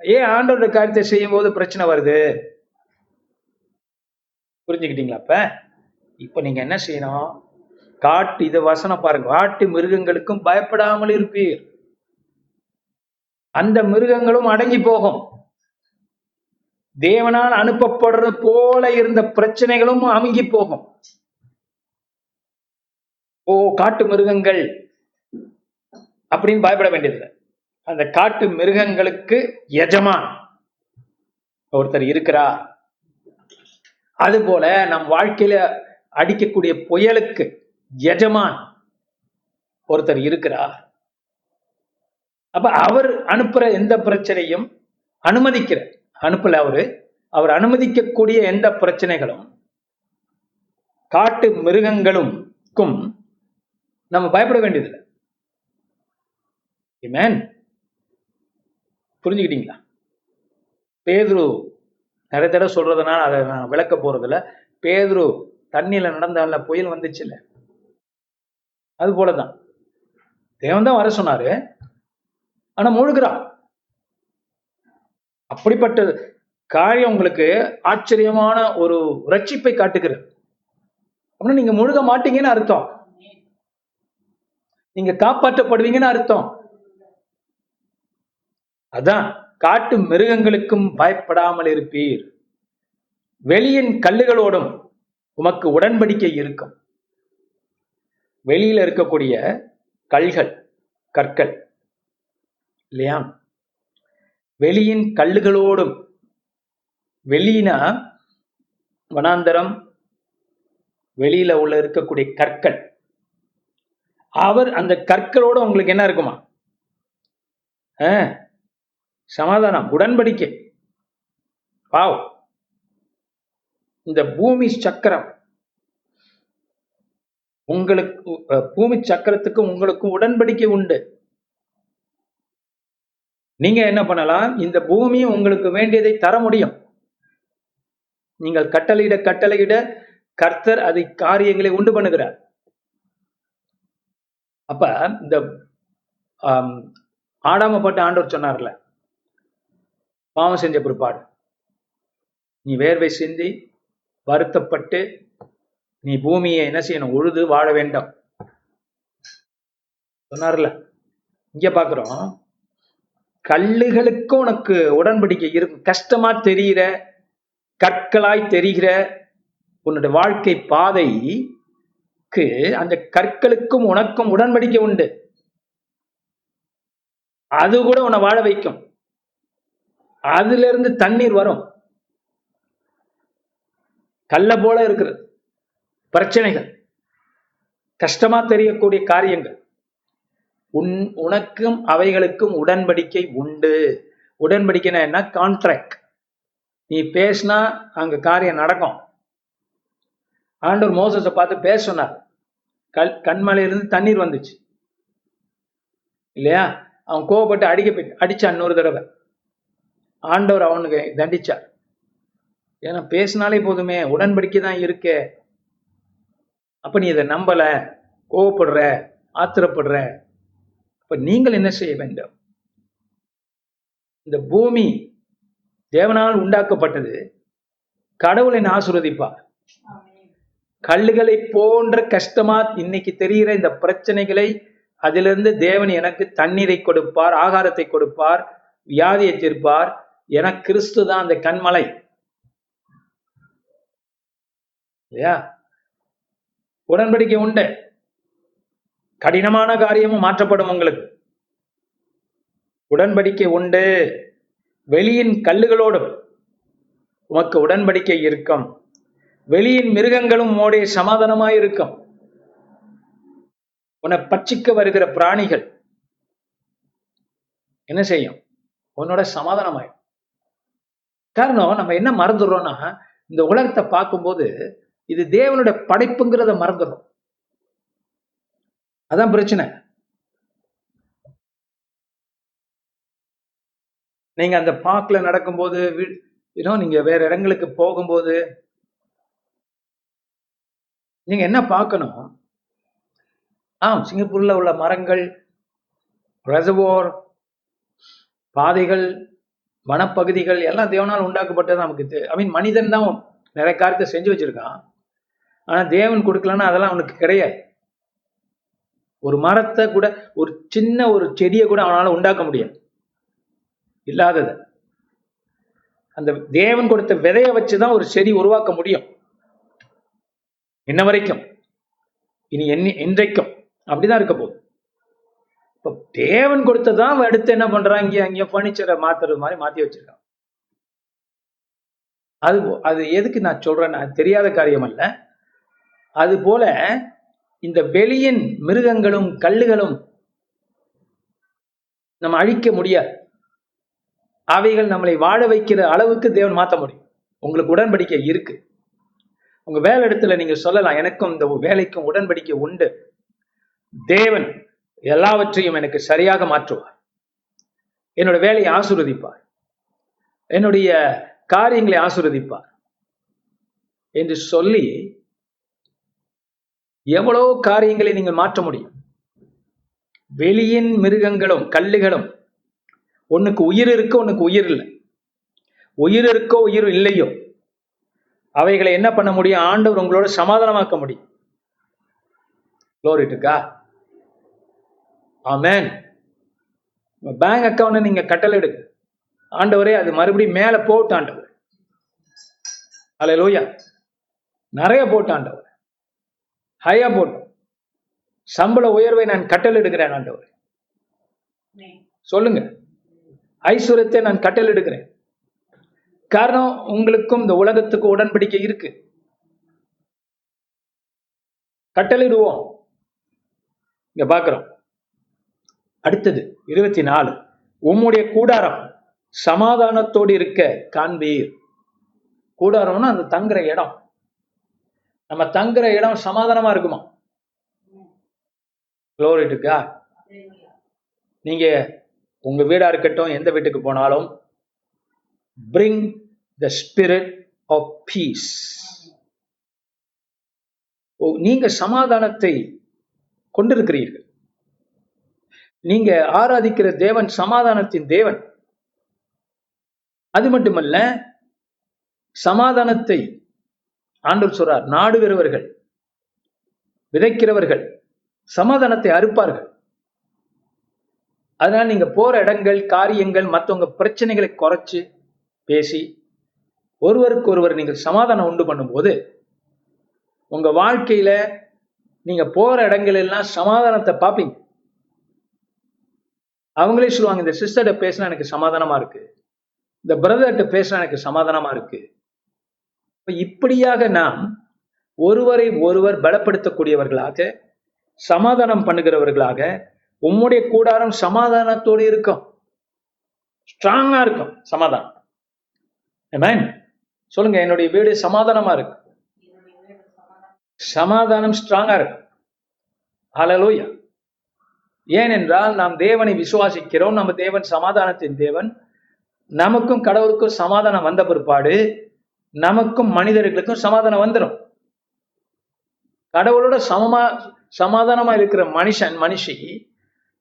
[SPEAKER 2] ஏன் ஆண்டோட காரியத்தை செய்யும் போது பிரச்சனை வருது? புரிஞ்சுக்கிட்டீங்களா அப்ப? இப்ப நீங்க என்ன செய்யணும்? காட்டு இது வசனம் பாருங்க. காட்டு மிருகங்களுக்கும் பயப்படாமல் இருப்பீர். அந்த மிருகங்களும் அடங்கி போகும். தேவனால் அனுப்பப்படுறது போல இருந்த பிரச்சனைகளும் அமுங்கி போகும். ஓ காட்டு மிருகங்கள் அப்படின்னு பயப்பட வேண்டியதில்லை. அந்த காட்டு மிருகங்களுக்கு எஜமான் ஒருத்தர் இருக்கிறார். அதுபோல நம் வாழ்க்கையில அடிக்கக்கூடிய புயலுக்கு எஜமான் ஒருத்தர் இருக்கிறார். அப்ப அவர் அனுப்புற எந்த பிரச்சனையும் அனுமதிக்கிற அனுப்பல அவரு. அவர் அனுமதிக்கக்கூடிய எந்த பிரச்சனைகளும் காட்டு மிருகங்களுக்கும் நம்ம பயப்பட வேண்டியதில்லை. மேன் புரிஞ்சுக்கிட்டீங்களா? பேதுரு நிறைய தடவை சொல்றதுனால அதை நான் விளக்க போறதில்ல. பேதுரு தண்ணியில நடந்தால புயல் வந்துச்சுல்ல அது போலதான். தேவன் தான் வர சொன்னாரு. ஆனா முழுகிறான் அப்படிப்பட்ட காரியம் உங்களுக்கு ஆச்சரியமான ஒரு ரட்சிப்பை காட்டுகிறது. அப்படின்னா நீங்க முழுக மாட்டீங்கன்னு அர்த்தம். நீங்க காப்பாற்றப்படுவீங்கன்னு அர்த்தம். அதான் காட்டு மிருகங்களுக்கும் பயப்படாமல் இருப்பீர். வெளியின் கல்லுகளோடும் உமக்கு உடன்படிக்கை இருக்கும். வெளியில இருக்கக்கூடிய கல்கள் கற்கள் இல்லையா? வெளியின் கல்லுகளோடும் வெளியினா வனாந்தரம் வெளியில உள்ள இருக்கக்கூடிய கற்கள். அவர் அந்த கற்களோட உங்களுக்கு என்ன இருக்குமா? சமாதானம் உடன்படிக்கை. பாவ் இந்த பூமி சக்கரம் உங்களுக்கு பூமி சக்கரத்துக்கும் உங்களுக்கும் உடன்படிக்கை உண்டு. நீங்க என்ன பண்ணலாம்? இந்த பூமி உங்களுக்கு வேண்டியதை தர முடியும். நீங்கள் கட்டளையிட கட்டளையிட கர்த்தர் அதை காரியங்களை உண்டு பண்ணுகிறார். அப்ப இந்த ஆம், ஆடாம ஆண்டவர் சொன்னார்ல பாவம் செஞ்ச பிற்பாடு. நீ வேர்வை சிந்தி வருத்தப்பட்டு நீ பூமியை என்ன செய்யணும்? உழுது வாழ வேண்டும். சொன்னார்ல? இங்க பாக்குறோம். கல்லுகளுக்கும் உனக்கு உடன்படிக்கை இருக்கும் கஷ்டமா தெரிகிற கற்களாய் தெரிகிற உன்னுடைய வாழ்க்கை பாதைக்கு அந்த கற்களுக்கும் உனக்கும் உடன்படிக்கை உண்டு. அது கூட உன்னை வாழ வைக்கும். அதுல இருந்து தண்ணீர் வரும். கல்ல போல இருக்கிறது பிரச்சனைகள் கஷ்டமா தெரியக்கூடிய காரியங்கள். உன் உனக்கும் அவைகளுக்கும் உடன்படிக்கை உண்டு. உடன்படிக்கைனா என்ன? கான்ட்ராக்ட் நீ பேசினா அங்க காரியம் நடக்கும். ஆண்டவர் மோசத்தை பார்த்து பேச சொன்னார். கல் கண்மலையிலிருந்து தண்ணீர் வந்துச்சு. இல்லையா? அவன் கோவப்பட்டு அடிக்க போய் அடிச்சான் இன்னொரு தடவை. ஆண்டவர் அவனுக்கு தண்டிச்சார். ஏன்னா பேசினாலே போதுமே. உடன்படிக்கை தான் இருக்கே. அப்ப நீ இதை நம்பல கோவப்படுற ஆத்திரப்படுற. அப்ப நீங்கள் என்ன செய்ய வேண்டும்? இந்த பூமி தேவனால் உண்டாக்கப்பட்டது கடவுளை ஆசுரதிப்பார் கல்லுகளை போன்ற கஷ்டமா இன்னைக்கு தெரிகிற இந்த பிரச்சனைகளை அதிலிருந்து தேவன் எனக்கு தண்ணீரை கொடுப்பார் ஆகாரத்தை கொடுப்பார் வியாதியை தீர்ப்பார். என கிறிஸ்து தான் அந்த கண்மலை. இல்லையா? உடன்படிக்கை உண்டு. கடினமான காரியமும் மாற்றப்படும் உங்களுக்கு. உடன்படிக்கை உண்டு. வெளியின் கல்லுகளோடும் உமக்கு உடன்படிக்கை இருக்கும். வெளியின் மிருகங்களும் உம்முடைய சமாதானமாயிருக்கும் உன்னை பட்சிக்க வருகிற பிராணிகள் என்ன செய்யும்? உன்னோட சமாதானமாயிடும். காரணம் நம்ம என்ன மறந்துடுறோம்னா இந்த உலகத்தை பார்க்கும்போது இது தேவனுடைய படைப்புங்கிறத மறந்துடும் அதான் பிரச்சனை. நீங்க அந்த பார்க்ல நடக்கும்போது வீ- நீங்க வேற இடங்களுக்கு போகும்போது நீங்க என்ன பார்க்கணும்? ஆ சிங்கப்பூர்ல உள்ள மரங்கள் ரெசவோர் பாதைகள் வனப்பகுதிகள் எல்லாம் தேவனால் உண்டாக்கப்பட்டது நமக்கு ஐ மீன் மனிதன் தான் நிறைய காரியத்தை செஞ்சு வச்சிருக்கான். ஆனா தேவன் கொடுக்கலன்னா அதெல்லாம் அவனுக்கு கிடையாது. ஒரு மரத்தை கூட ஒரு சின்ன ஒரு செடியை கூட அவனால உண்டாக்க முடியாது. இல்லாதது. அந்த தேவன் கொடுத்த விதைய வச்சுதான் ஒரு செடி உருவாக்க முடியும். என்ன வரைக்கும். இனி என்ன என்றைக்கும் அப்படிதான் இருக்க போகுது. இப்போ தேவன் கொடுத்ததான் எடுத்து அடுத்து என்ன பண்றான்? இங்கே அங்கேயும் ஃபர்னிச்சரை மாத்துறது மாதிரி மாத்தி வச்சிருக்கான். அது போ- அது எதுக்கு நான் சொல்றேன்னு தெரியாத காரியம் அல்ல. அது போல இந்த வெளியின் மிருகங்களும் கல்லுகளும் நம்ம அழிக்க முடியாது. அவைகள் நம்மளை வாழ வைக்கிற அளவுக்கு தேவன் மாற்ற முடியும். உங்களுக்கு உடன்படிக்கை இருக்கு. உங்க வேலை இடத்துல நீங்க சொல்லலாம் எனக்கும் இந்த வேலைக்கும் உடன்படிக்கை உண்டு. தேவன் எல்லாவற்றையும் எனக்கு சரியாக மாற்றுவார். என்னோட வேலையை ஆசீர்வதிப்பார். என்னுடைய காரியங்களை ஆசீர்வதிப்பார். என்று சொல்லி எவ்வளவு காரியங்களை நீங்கள் மாற்ற முடியும்? வெளியின் மிருகங்களும் கல்லுகளும். ஒன்னுக்கு உயிர் இருக்கோ ஒண்ணுக்கு உயிர் இல்லை. உயிர் இருக்கோ உயிர் இல்லையோ அவைகளை என்ன பண்ண முடியும்? ஆண்டவர் உங்களோட சமாதானமாக்க முடியும். Glory ஆமேன் பேங்க் அக்கவுண்ட் நீங்க கட்டளை ஆண்டவரே அது மறுபடியும் மேல போட்டு ஆண்டவர். அல்ல நிறைய போட்டு ஆண்டவர். ஹையா போட்டு சம்பள உயர்வை நான் கட்டளை ஆண்டவர். சொல்லுங்க. ஐஸ்வர்யத்தை நான் கட்டளை எடுக்கிறேன் காரணம் உங்களுக்கும் இந்த உலகத்துக்கு உடன்படிக்கை இருக்கு. கட்டளையிடுவோம் இங்க பார்க்கிறோம் அடுத்தது இருபத்தி நாலு உம்முடைய கூடாரம் சமாதானத்தோடு இருக்க காண்பீர். கூடாரம்னா அந்த தங்குற இடம். நம்ம தங்குற இடம் சமாதானமா இருக்குமா? Glory நீங்க உங்க வீடா இருக்கட்டும் எந்த வீட்டுக்கு போனாலும் bring the spirit of peace நீங்க சமாதானத்தை கொண்டிருக்கிறீர்கள். நீங்க ஆராதிக்கிற தேவன் சமாதானத்தின் தேவன். அது மட்டுமல்ல சமாதானத்தை ஆண்டவர் சொல்றார் நாடுகிறவர்கள் விதைக்கிறவர்கள் சமாதானத்தை அறுப்பார்கள். அதனால நீங்க போற இடங்கள் காரியங்கள் மற்றவங்க பிரச்சனைகளை குறைச்சு பேசி ஒருவருக்கு ஒருவர் நீங்கள் சமாதானம் உண்டு பண்ணும்போது உங்க வாழ்க்கையில நீங்க போற இடங்கள் எல்லாம் சமாதானத்தை பார்ப்பீங்க. அவங்களே சொல்லுவாங்க இந்த சிஸ்டர்கிட்ட பேசினா எனக்கு சமாதானமா இருக்கு. இந்த பிரதர்கிட்ட பேசினா எனக்கு சமாதானமா இருக்கு. இப்படியாக நாம் ஒருவரை ஒருவர் பலப்படுத்தக்கூடியவர்களாக சமாதானம் பண்ணுகிறவர்களாக உம்முடைய கூடாரம் சமாதானத்தோடு இருக்கும். ஸ்ட்ராங்கா இருக்கும் சமாதானம். சொல்லுங்க என்னுடைய வீடு சமாதானமா இருக்கு. சமாதானம் ஸ்ட்ராங்கா இருக்கும் அலலோயா ஏனென்றால் நாம் தேவனை விசுவாசிக்கிறோம் நம்ம தேவன் சமாதானத்தின் தேவன். நமக்கும் கடவுளுக்கும் சமாதானம் வந்த பிற்பாடு நமக்கும் மனிதர்களுக்கும் சமாதானம் வந்துடும் கடவுளோட சமமா சமாதானமா இருக்கிற மனுஷன் மனுஷி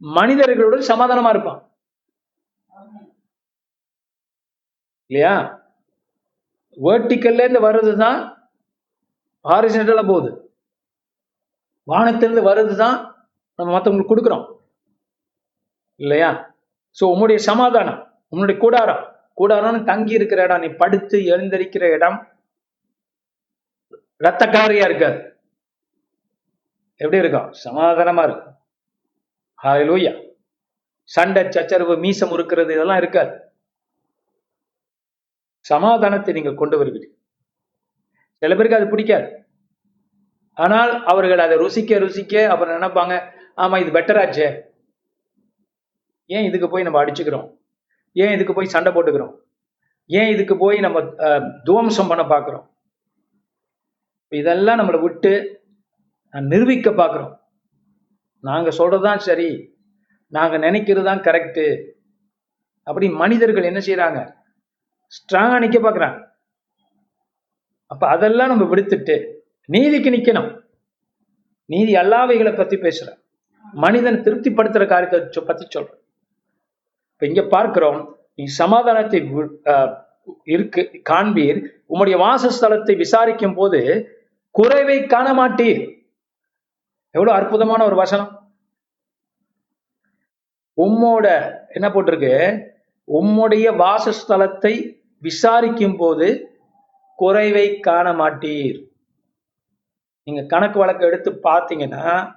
[SPEAKER 2] மனிதர்களோட சமாதானமா இருப்பான். இல்லையா? வேர்டிக்கல்ல இருந்து வர்றதுதான் ஹாரிசன்டலா போகுது. வானத்திலிருந்து வர்றதுதான் நம்ம மற்றவங்களுக்கு கொடுக்குறோம். இல்லையா? சோ உன்னுடைய சமாதானம் உன்னுடைய கூடாரம். கூடாரம்னு தங்கி இருக்கிற இடம் நீ படுத்து எழுந்திருக்கிற இடம். ரத்தக்காரியா இருக்காது எப்படி இருக்கும்? சமாதானமா இருக்கும். ஹalleluya சண்டை சச்சரவு மீசம் இருக்கிறது இதெல்லாம் இருக்காது. சமாதானத்தை நீங்கள் கொண்டு வருவீர்கள். சில பேருக்கு அது பிடிக்காது. ஆனால் அவர்கள் அதை ருசிக்க ருசிக்க அப்புறம் நினைப்பாங்க ஆமா இது பெட்டராச்சே ஏன் இதுக்கு போய் நம்ம அடிச்சுக்கிறோம்? ஏன் இதுக்கு போய் சண்டை போட்டுக்கிறோம்? ஏன் இதுக்கு போய் நம்ம அஹ், துவம்சம் பண்ண பார்க்குறோம்? இதெல்லாம் நம்மளை விட்டு நான் நிரூபிக்க பார்க்கிறோம். நாங்க சொல்றதுதான் சரி. நாங்க நினைக்கிறது தான் கரெக்டு அப்படி மனிதர்கள் என்ன செய்கிறாங்க ஸ்ட்ராங்கா நிக்க பார்க்குறாங்க. அப்போ அதெல்லாம் நம்ம விடுத்துட்டு நீதிக்கு நிக்கணும். நீதி அல்லாவைகளை பத்தி பேசுற மனிதன் திருப்திப்படுத்துகிற காரியத்தை பற்றி பத்தி சொல்றேன். இப்ப இங்க பார்க்கிறோம் நீ சமாதானத்தை வி- இருக்கு காண்பீர். உம்முடைய வாசஸ்தலத்தை விசாரிக்கும் போது குறைவை காண மாட்டீர். எவ்வளவு அற்புதமான ஒரு வசனம். உம்மோட என்ன போட்டிருக்கு? உம்முடைய வாசஸ்தலத்தை விசாரிக்கும் போது குறைவை காண மாட்டீர். நீங்க கணக்கு வழக்கு எடுத்து பார்த்தீங்கன்னா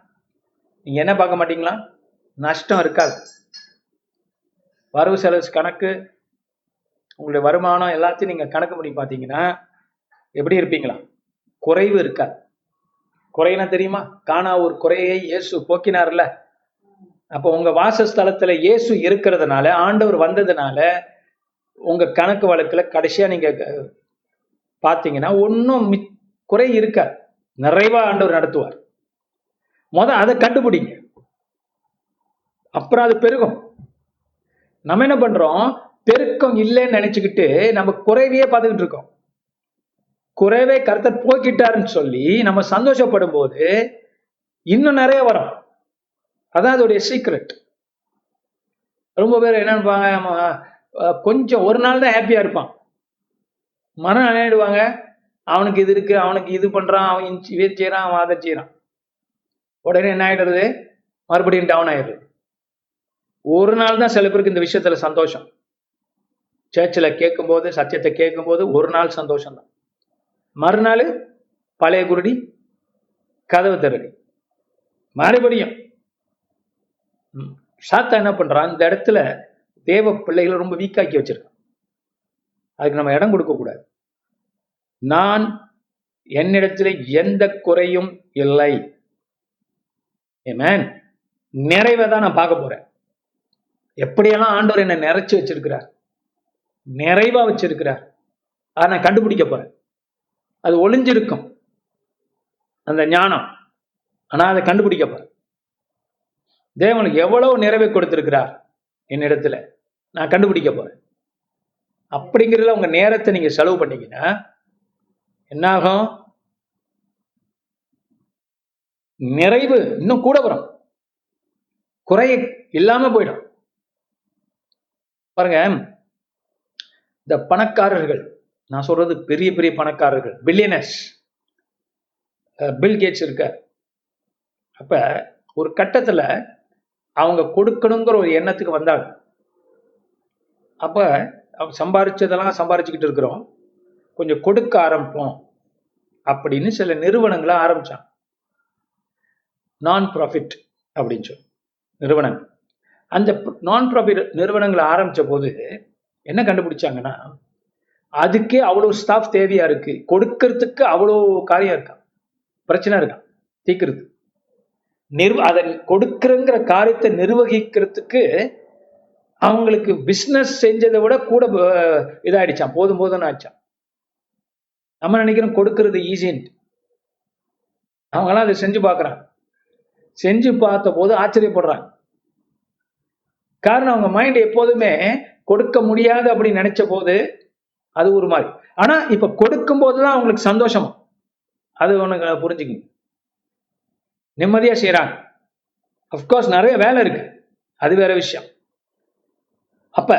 [SPEAKER 2] நீங்க என்ன பார்க்க மாட்டீங்களா? நஷ்டம் இருக்காது. வரவு செலவு கணக்கு உங்களுடைய வருமானம் எல்லாத்தையும் நீங்க கணக்கு பண்ணி பார்த்தீங்கன்னா எப்படி இருப்பீங்களா? குறைவு இருக்காது. குறையினா தெரியுமா? காணா ஒரு குறையை இயேசு போக்கினார்ல. அப்போ உங்க வாசஸ்தலத்துல இயேசு இருக்கிறதுனால ஆண்டவர் வந்ததுனால உங்க கணக்கு வழக்குல கடைசியா நீங்க பார்த்தீங்கன்னா ஒன்றும் குறை இருக்காது. நிறைவா ஆண்டவர் நடத்துவார். முத அதை கண்டுபிடிங்க. அப்புறம் அது பெருகும். நம்ம என்ன பண்றோம்? பெருக்கம் இல்லைன்னு நினைச்சுக்கிட்டு நம்ம குறைவையே பார்த்துக்கிட்டு இருக்கோம். குறைவே கருத்தர் போக்கிட்டாருன்னு சொல்லி நம்ம சந்தோஷப்படும் போது இன்னும் நிறைய வரும். அதான் அதோடைய சீக்ரெட் ரொம்ப பேர் என்ன நினைப்பாங்க? கொஞ்சம் ஒரு நாள் தான் ஹாப்பியா இருப்பான். மனம் நினைடுவாங்க ஆயிடுவாங்க அவனுக்கு இது இருக்கு அவனுக்கு இது பண்றான் அவன் இஞ்சி- இதை செய்யறான் அவன் அதை செய்யறான் உடனே என்ன ஆயிடுறது? மறுபடியும் டவுன் ஆயிடுறது. ஒரு நாள் தான் சில பேருக்கு இந்த விஷயத்துல சந்தோஷம். சேர்ச்சில் கேட்கும்போது சத்தியத்தை கேட்கும்போது ஒரு நாள் சந்தோஷம் தான் மறுநாள் பழைய குருடி கதவு திருடி மறுபடியும் சாத்தா என்ன பண்றான்? இந்த இடத்துல தேவ பிள்ளைகளை ரொம்ப வீக்காக்கி வச்சிருக்கான். அதுக்கு நம்ம இடம் கொடுக்க கூடாது. நான் என்னிடத்தில் எந்த குறையும் இல்லை. ஏமேன் நிறைவை தான் நான் பார்க்க போறேன். எப்படியெல்லாம் ஆண்டவர் என்னை நிறைச்சு வச்சிருக்கிறார்? நிறைவா வச்சிருக்கிறார். அதை நான் கண்டுபிடிக்க போறேன். அது ஒளிஞ்சிருக்கும். அந்த ஞானம். ஆனா அதை கண்டுபிடிக்க போறேன். தேவனுக்கு எவ்வளவு நிறைவை கொடுத்திருக்கிறார் என்னிடத்துல? நான் கண்டுபிடிக்க போறேன். அப்படிங்கிறதுல உங்க நேரத்தை நீங்க செலவு பண்ணீங்கன்னா என்னாகும்? நிறைவு இன்னும் கூட வரும். குறை இல்லாம போயிடும். பாருங்க. இந்த பணக்காரர்கள் நான் சொல்றது பெரிய பெரிய பணக்காரர்கள் பில்லியனர்ஸ் பில் கேட்ஸ் இருக்கார். அப்ப ஒரு கட்டத்துல அவங்க கொடுக்கணுங்கிற ஒரு எண்ணத்துக்கு வந்தாங்க. அப்ப சம்பாரிச்சதெல்லாம் சம்பாரிச்சுக்கிட்டு இருக்கிறோம். கொஞ்சம் கொடுக்க ஆரம்பிப்போம் அப்படின்னு சில நிறுவனங்களை ஆரம்பிச்சாங்க. நான் ப்ராஃபிட் அப்படின்னு சொல்லி நிறுவனங்கள். அந்த நான் ப்ராஃபிட் நிறுவனங்களை ஆரம்பிச்ச போது என்ன கண்டுபிடிச்சாங்கன்னா அதுக்கே அவ்வளோ ஸ்டாஃப் தேவையா இருக்கு. கொடுக்கறதுக்கு அவ்வளோ காரியம் இருக்கான் பிரச்சனை இருக்கான் தீக்கிறது நிர்வ அதை கொடுக்கறங்கிற காரியத்தை நிர்வகிக்கிறதுக்கு அவங்களுக்கு பிஸ்னஸ் செஞ்சதை விட கூட அஹ், இதாயிடுச்சான் போதும் போதும்னு ஆச்சான் நம்ம நினைக்கிறோம் கொடுக்கறது ஈஸின்ட்டு அவங்களாம் அதை செஞ்சு பார்க்குறாங்க. செஞ்சு பார்த்த போது ஆச்சரியப்படுறாங்க. காரணம் அவங்க மைண்ட் எப்போதுமே கொடுக்க முடியாது அப்படின்னு நினைச்ச போது அது ஒரு மாதிரி. ஆனா இப்ப கொடுக்கும் போதுதான் அவங்களுக்கு சந்தோஷமா? அது உனக்கு புரிஞ்சுக்கணும். நிம்மதியா செய்யறாங்க அப்கோர்ஸ் நிறைய வேலை இருக்கு. அது வேற விஷயம். அப்ப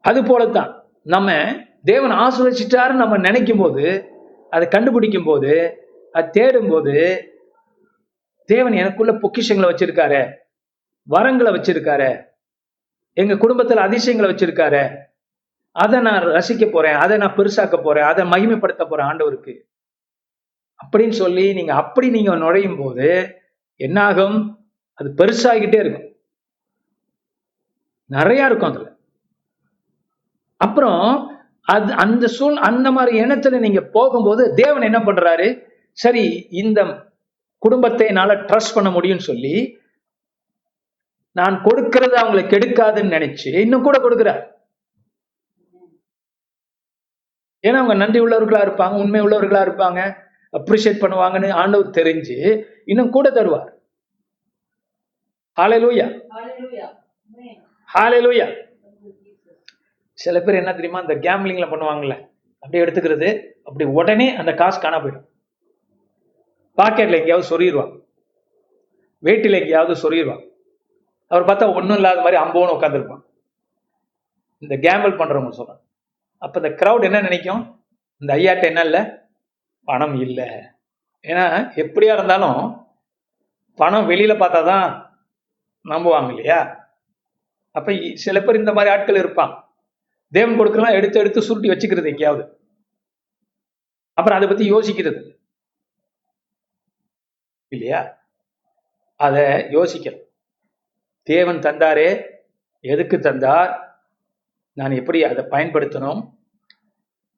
[SPEAKER 2] அது போலத்தான். நம்ம தேவன் ஆசிரிச்சிட்டாரு நம்ம நினைக்கும் போது அதை கண்டுபிடிக்கும் போது அதை தேடும் போது தேவன் எனக்குள்ள பொக்கிஷங்களை வச்சிருக்காரு. வரங்களை வச்சிருக்காரு. எங்க குடும்பத்துல அதிசயங்களை வச்சிருக்காரு. அதை நான் ரசிக்க போறேன் அதை நான் பெருசாக்க போறேன் அதை மகிமைப்படுத்த போறேன் ஆண்டவருக்கு. அப்படின்னு சொல்லி நீங்க அப்படி நீங்க நுழையும் போது என்னாகும் அது பெருசாகிட்டே இருக்கும். நிறைய இருக்கும் அதுல. அப்புறம் அது அந்த சூழ் அந்த மாதிரி எண்ணத்துல நீங்க போகும்போது தேவன் என்ன பண்றாரு? சரி இந்த குடும்பத்தை என்னால ட்ரஸ்ட் பண்ண முடியும்னு சொல்லி நான் கொடுக்கறது அவங்களை கெடுக்காதுன்னு நினைச்சு இன்னும் கூட கொடுக்கிறார். ஏன்னா அவங்க நன்றி உள்ளவர்களா இருப்பாங்க உண்மை உள்ளவர்களா இருப்பாங்க அப்ரிஷியேட் பண்ணுவாங்கன்னு ஆண்டவர் தெரிஞ்சு இன்னும் கூட தருவார். ஹalleluya
[SPEAKER 3] Thank you, Jesus.
[SPEAKER 2] சில பேர் என்ன தெரியுமா இந்த கேம்லிங்ல பண்ணுவாங்கல்ல அப்படியே எடுத்துக்கிறது அப்படி உடனே அந்த காசு காணா போயிடும். பாக்கெட்ல எங்கேயாவது சொருகிடுவாங்க வேட்டில எங்கேயாவது சொருகிடுவாங்க அவர் பார்த்தா ஒன்றும் இல்லாத மாதிரி அம்போன்னு உட்காந்துருப்பான் இந்த கேம்பிள் பண்ணுறவங்க சொல்கிறேன் அப்போ இந்த க்ரௌட் என்ன நினைக்கும்? இந்த ஐயாட்ட என்ன இல்லை? பணம் இல்லை. ஏன்னா எப்படியா இருந்தாலும் பணம் வெளியில் பார்த்தா தான் நம்புவாங்க இல்லையா? அப்போ சில பேர் இந்த மாதிரி ஆட்கள் இருப்பான் தேவன் கொடுக்கலாம் எடுத்து எடுத்து சுருட்டி வச்சுக்கிறது எங்கேயாவது. அப்புறம் அதை பற்றி யோசிக்கிறது. இல்லையா? அதை யோசிக்கணும். தேவன் தந்தாரே எதுக்கு தந்தார்? நான் எப்படி அதை பயன்படுத்தணும்?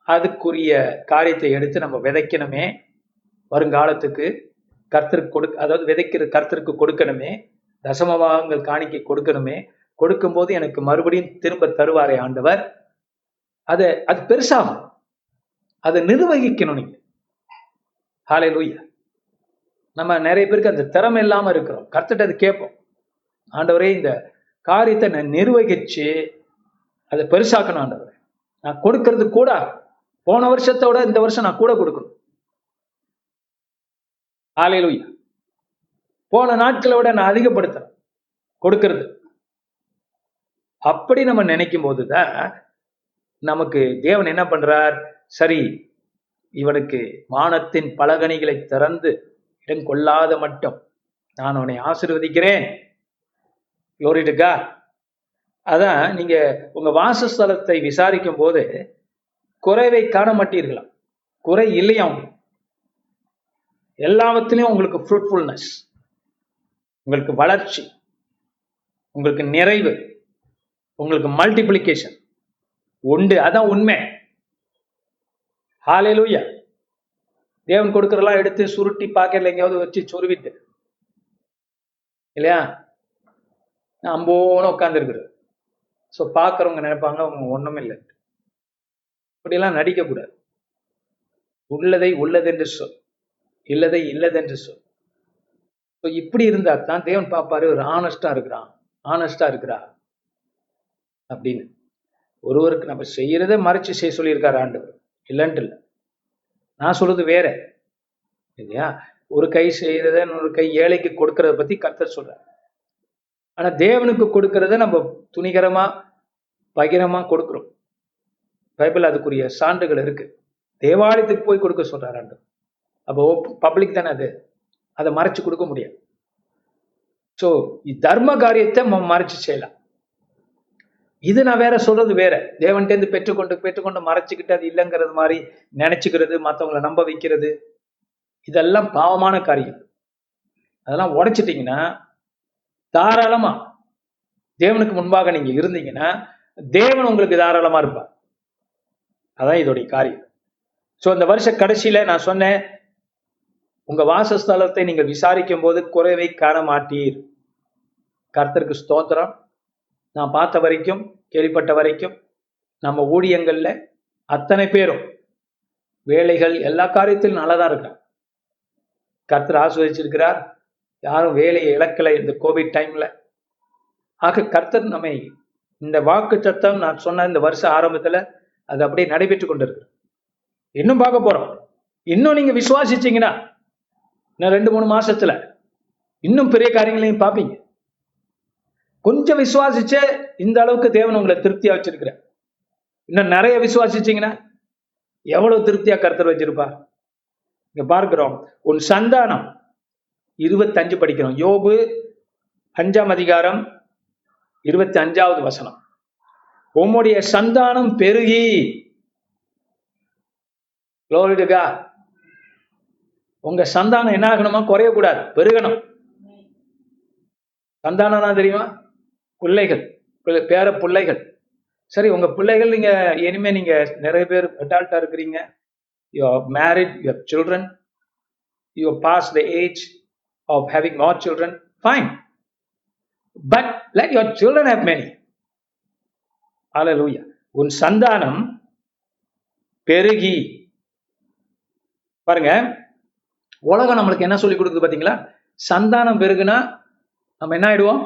[SPEAKER 2] அதுக்குரிய காரியத்தை எடுத்து நம்ம விதைக்கணுமே. வருங்காலத்துக்கு கர்த்தருக்கு கொடு அதாவது விதைக்கிற கர்த்தருக்கு கொடுக்கணுமே. தசமபாகங்கள் காணிக்கை கொடுக்கணுமே. கொடுக்கும்போது எனக்கு மறுபடியும் திரும்ப தருவாரே ஆண்டவர். அதை அது பெருசாகும். அதை நிர்வகிக்கணும் நீங்க. ஹாலே லூயா நம்ம நிறைய பேருக்கு அந்த திறமை இல்லாமல் இருக்கிறோம். கர்த்தட்ட அது கேட்போம். ஆண்டவரே இந்த காரியத்தை நான் நிர்வகிச்சு அதை பெருசாக்கணும் ஆண்டவரே. நான் கொடுக்கறது கூட போன வருஷத்தோட இந்த வருஷம் நான் கூட கொடுக்கணும். ஆலையில போன நாட்களை விட நான் அதிகப்படுத்துறேன் கொடுக்கறது. அப்படி நம்ம நினைக்கும் போதுதான் நமக்கு தேவன் என்ன பண்றார்? சரி இவனுக்கு வானத்தின் பலகணிகளை திறந்து இடம் கொள்ளாத மட்டும் நான் உன்னை ஆசிர்வதிக்கிறேன். க்ளோரிடுக்கா அதான் நீங்க உங்க வாசஸ்தலத்தை விசாரிக்கும் போது குறைவை காண மாட்டீர்களாம் குறை இல்லையா உங்களுக்கு? எல்லாவற்றிலையும் உங்களுக்கு ஃப்ரூட்ஃபுல்னஸ் உங்களுக்கு வளர்ச்சி உங்களுக்கு நிறைவு உங்களுக்கு மல்டிப்ளிகேஷன் உண்டு. அதான் உண்மை. ஹாலே லூயா தேவன் கொடுக்கறதெல்லாம் எடுத்து சுருட்டி பாக்கெட்ல எங்கேயாவது வச்சு சொருவிட்டு. இல்லையா? அம்போன்னு உட்காந்துருக்குறது ஸோ பார்க்குறவங்க நினைப்பாங்க அவங்க ஒன்றும் இல்லை இப்படியெல்லாம் நடிக்கக்கூடாது. உள்ளதை உள்ளதென்று சொல். இல்லதை இல்லதென்று சொல். ஸோ இப்படி இருந்தா தான் தேவன் பார்ப்பாரு ஒரு ஆனஸ்டா இருக்கிறான். ஆனஸ்டா இருக்கிறா. அப்படின்னு. ஒருவருக்கு நம்ம செய்யறதை மறைச்சு செய்ய சொல்லியிருக்காரு ஆண்டவர். இல்லைன்ட்டு இல்லை. நான் சொல்றது வேற. இல்லையா? ஒரு கை செய்யறத இன்னொரு கை ஏழைக்கு கொடுக்கறத பத்தி கர்த்தர் சொல்றார். ஆனா தேவனுக்கு கொடுக்கறத நம்ம துணிகரமா பகிரமா கொடுக்கிறோம். பைபிள் அதுக்குரிய சான்றுகள் இருக்கு. தேவாலயத்துக்கு போய் கொடுக்க சொல்றாரு ஆண்டு அப்போ பப்ளிக் தானே அது? அதை மறைச்சு கொடுக்க முடியாது. ஸோ தர்ம காரியத்தை நம்ம மறைச்சு செய்யலாம். இது நான் வேற சொல்றது வேற. தேவன்கிட்டேருந்து பெற்றுக்கொண்டு பெற்றுக்கொண்டு மறைச்சிக்கிட்டு அது இல்லைங்கிறது மாதிரி நினைச்சுக்கிறது மற்றவங்களை நம்ப வைக்கிறது இதெல்லாம் பாவமான காரியம். அதெல்லாம் உடைச்சிட்டிங்கன்னா தாராளமா தேவனுக்கு முன்பாக நீங்க இருந்தீங்கன்னா தேவன் உங்களுக்கு தாராளமா இருப்பார். அதான் இதோடைய காரியம். ஸோ அந்த வருஷ கடைசியில நான் சொன்னேன் உங்க வாசஸ்தலத்தை நீங்க விசாரிக்கும் போது குறைவை காண மாட்டீர். கர்த்தருக்கு ஸ்தோத்திரம். நான் பார்த்த வரைக்கும் கேள்விப்பட்ட வரைக்கும் நம்ம ஊழியங்கள்ல அத்தனை பேரும் வேலைகள் எல்லா காரியத்திலும் நல்லதா இருக்கான் கர்த்தர் ஆஸ்வதிச்சிருக்கிறார் யாரும் வேலையை இழக்கலை இந்த கோவிட் டைம்ல ஆக கர்த்தர் நம்மை இந்த வாக்கு சத்தம் நான் சொன்ன இந்த வருஷ ஆரம்பத்துல அது அப்படியே நடைபெற்று கொண்டிருக்கு. இன்னும் பார்க்க போறோம். இன்னும் நீங்க விசுவாசிச்சீங்கன்னா இன்னும் ரெண்டு மூணு மாசத்துல இன்னும் பெரிய காரியங்களையும் பார்ப்பீங்க. கொஞ்சம் விசுவாசிச்சே இந்த அளவுக்கு தேவன் உங்களை திருப்தியா வச்சிருக்கிறார். இன்னும் நிறைய விசுவாசிச்சீங்கன்னா எவ்வளவு திருப்தியா கர்த்தர் வச்சிருப்பா இங்க பார்க்கிறோம். உன் சந்தானம் இருபத்தஞ்சு படிக்கிறோம். யோபு அஞ்சாம் அதிகாரம் இருபத்தி அஞ்சாவது வசனம். உம்முடைய சந்தானம் பெருகி. Glory உங்க சந்தானம் என்ன ஆகணுமா குறையக்கூடாது பெருகணும். சந்தானம்னா தெரியுமா? பிள்ளைகள். பேர பிள்ளைகள். சரி உங்க பிள்ளைகள் நீங்க இனிமே நீங்க நிறைய பேர் அடால்ட்டா இருக்கிறீங்க. You are married you children you pass the age of having more children fine. But let your children have many. Hallelujah. உன் சந்தானம் பெருகி பாருங்க உலகம் நம்மளுக்கு என்ன சொல்லி கொடுக்குது பாத்தீங்களா சந்தானம் பெருகுனா நம்ம என்ன ஆயிடுவோம்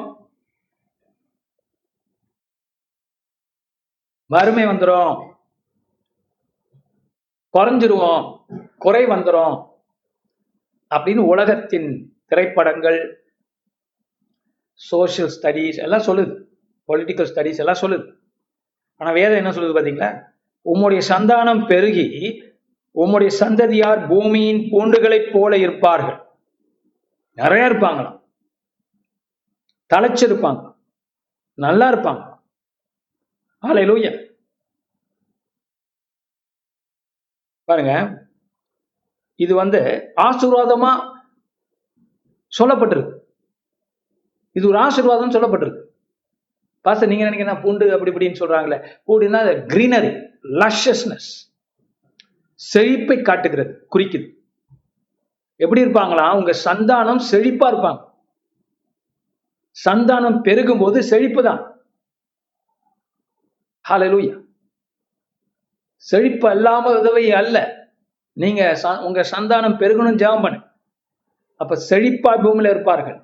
[SPEAKER 2] வறுமை வந்துரும் குறைஞ்சிருவோம் குறை வந்துரும் அப்படின்னு உலகத்தின் திரைப்படங்கள் சோஷியல் ஸ்டடீஸ் எல்லாம் சொல்லுது. பொலிட்டிக்கல் ஸ்டடீஸ் எல்லாம் சொல்லுது. ஆனால் வேதம் என்ன சொல்லுது பாத்தீங்களா? உம்முடைய சந்தானம் பெருகி உம்முடைய சந்ததியார் பூமியின் பூண்டுகளைப் போல இருப்பார்கள். நிறைய இருப்பாங்களாம். தலைச்சிருப்பாங்க நல்லா இருப்பாங்க. ஆலை ஹalleluya பாருங்க. இது வந்து ஆசீர்வாதமா சொல்லப்பட்டிருக்கு. இது ஒரு ஆசீர்வாதம் சொல்லப்பட்டிருக்கு. பாச நீங்க நினைக்கிற பூண்டு அப்படி இப்படின்னு சொல்றாங்களே. பூண்டுனா கிரீனரி லஷஸ்னஸ் செழிப்பை காட்டுகிறது குறிக்குது. எப்படி இருப்பாங்களா? உங்க சந்தானம் செழிப்பா இருப்பாங்க. சந்தானம் பெருகும் போது செழிப்பு தான். ஹalleluya செழிப்பு அல்லாம உதவி அல்ல. நீங்க ச- உங்க சந்தானம் பெருகணும் ஜெபம் பண்ணு. அப்ப செழிப்பா பூமியில இருப்பார்கள்.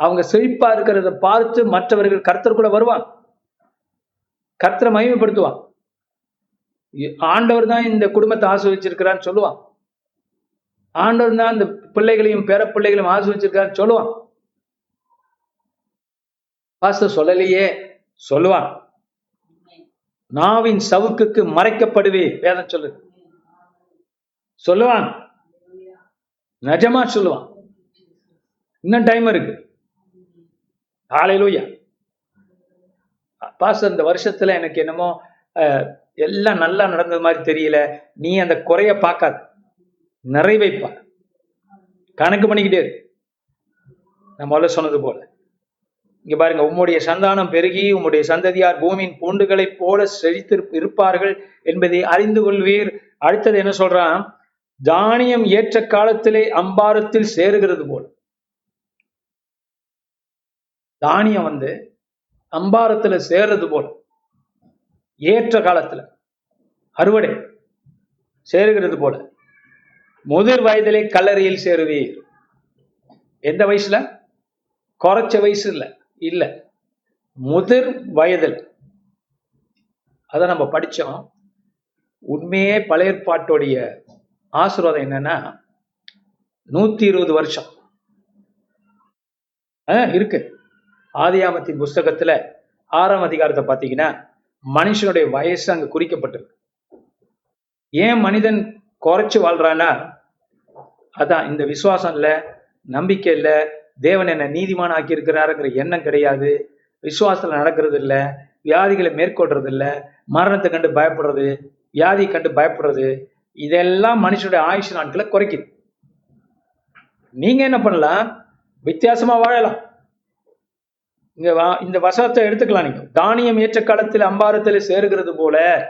[SPEAKER 2] அவங்க செழிப்பா இருக்கிறத பார்த்து மற்றவர்கள் கர்த்தர் கூட வருவாங்க கர்த்தரை மகிமைப்படுத்துவான் ஆண்டவர் தான் இந்த குடும்பத்தை ஆசிரிச்சிருக்கிறான்னு சொல்லுவான் ஆண்டவர் தான் இந்த பிள்ளைகளையும் பேர பிள்ளைகளையும் ஆசிரிச்சிருக்கிறான்னு சொல்லுவான் பாஸ்டர் சொல்லலையே சொல்லுவான் நாவின் சவுக்குக்கு மறைக்கப்படுவே வேதம் சொல்லு சொல்லுவான் நிஜமா சொல்லுவான் இன்னும் டைம் இருக்கு. ஆலையிலூயா பாஸ்டர் இந்த வருஷத்துல எனக்கு என்னமோ எல்லாம் நல்லா நடந்தது மாதிரி தெரியல. நீ அந்த குறைய பார்க்காத. நிறைவைப்பா கணக்கு பண்ணிக்கிட்டே இரு. நான் முதல்ல சொன்னது போல. இங்க பாருங்க உம்முடைய சந்தானம் பெருகி உம்முடைய சந்ததியார் பூமியின் பூண்டுகளைப் போல செழித்து இருப்பார்கள் என்பதை அறிந்து கொள்வீர். அடுத்தது என்ன சொல்றான்? தானியம் ஏற்ற காலத்திலே அம்பாரத்தில் சேருகிறது போல. தானியம் வந்து அம்பாரத்துல சேர்றது போல. ஏற்ற காலத்துல அறுவடை சேருகிறது போல. முதிர் வயதிலே கல்லறையில் சேருவீர். எந்த வயசுல? குறைச்ச வயசு இல்ல. இல்ல. முதிர் வயதில். அதை நம்ம படிச்சோம். உண்மையே பழையற்பாட்டுடைய ஆசீர்வாதம் என்னன்னா நூத்தி இருபது வருஷம். இருக்கு. ஆதியாமத்தின் புஸ்தகத்துல ஆறாம் அதிகாரத்தை பார்த்தீங்கன்னா மனுஷனுடைய வயசு அங்க குறிக்கப்பட்டிருக்கு. ஏன் மனிதன் குறைச்சு வாழ்றான்னா அதான் இந்த விசுவாசம் இல்லை நம்பிக்கை இல்லை தேவன் என்ன நீதிமான ஆக்கி இருக்கிறாருங்கிற எண்ணம் கிடையாது விசுவாசத்துல நடக்கிறது இல்லை வியாதிகளை மேற்கொள்றது இல்லை மரணத்தை கண்டு பயப்படுறது வியாதி கண்டு பயப்படுறது இதெல்லாம் மனுஷனுடைய ஆயுஷ் நாட்களை குறைக்குது. நீங்க என்ன பண்ணலாம்? வித்தியாசமா வாழலாம். இங்க வா- இந்த வசனத்தை எடுத்துக்கலாம் நீங்க. தானியம் ஏற்ற காலத்தில் அம்பாரத்தில் சேருகிறது போல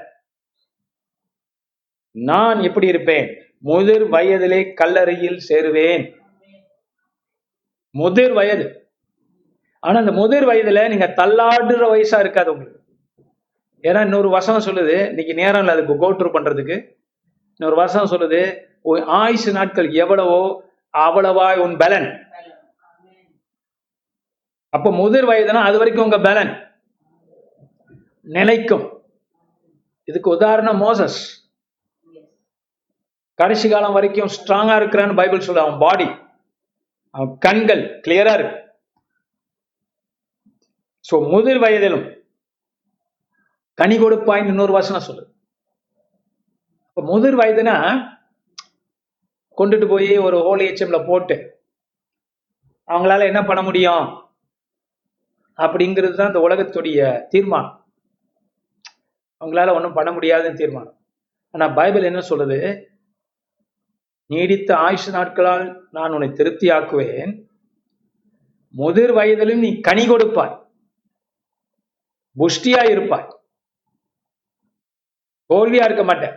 [SPEAKER 2] நான் எப்படி இருப்பேன்? முதிர் வயதிலே கல்லறையில் சேருவேன். முதிர் வயது. ஆனா அந்த முதிர் வயதுல நீங்க தள்ளாடுற வயசா இருக்காது உங்களுக்கு. ஏன்னா இன்னொரு வசனம் சொல்லுது இன்னைக்கு நேரம் இல்லை அதுக்கு கோட்ரு பண்றதுக்கு. இன்னொரு வசனம் சொல்லுது உன் ஆயுசு நாட்கள் எவ்வளவோ அவ்வளவா உன் பலன். அப்ப முதிர் வயதுனா அது வரைக்கும் உங்க பலன். நிலைக்கும். இதுக்கு உதாரணம் மோசஸ். கடைசி காலம் வரைக்கும் ஸ்ட்ராங்கா இருக்கிறான்னு பைபிள் சொல்ல அவன் பாடி அவன் கண்கள் கிளியரா இருக்கு. சோ முதிர் வயதிலும் கனி கொடுப்பாய் இன்னொரு வசனம் சொல்லு அப்ப முதிர் வயதுனா கொண்டுட்டு போய் ஒரு ஹோலி எச்எம்ல HM போட்டு அவங்களால என்ன பண்ண முடியும்? அப்படிங்கிறது தான் இந்த உலகத்துடைய தீர்மானம். அவங்களால ஒன்றும் பண்ண முடியாதுன்னு தீர்மானம். ஆனா பைபிள் என்ன சொல்லுது? நீடித்த ஆயுஷ நாட்களால் நான் உன்னை திருப்தி ஆக்குவேன் முதிர் வயதிலும் நீ கனி கொடுப்பாய். புஷ்டியா இருப்பாய். தோல்வியா இருக்க மாட்டேன்.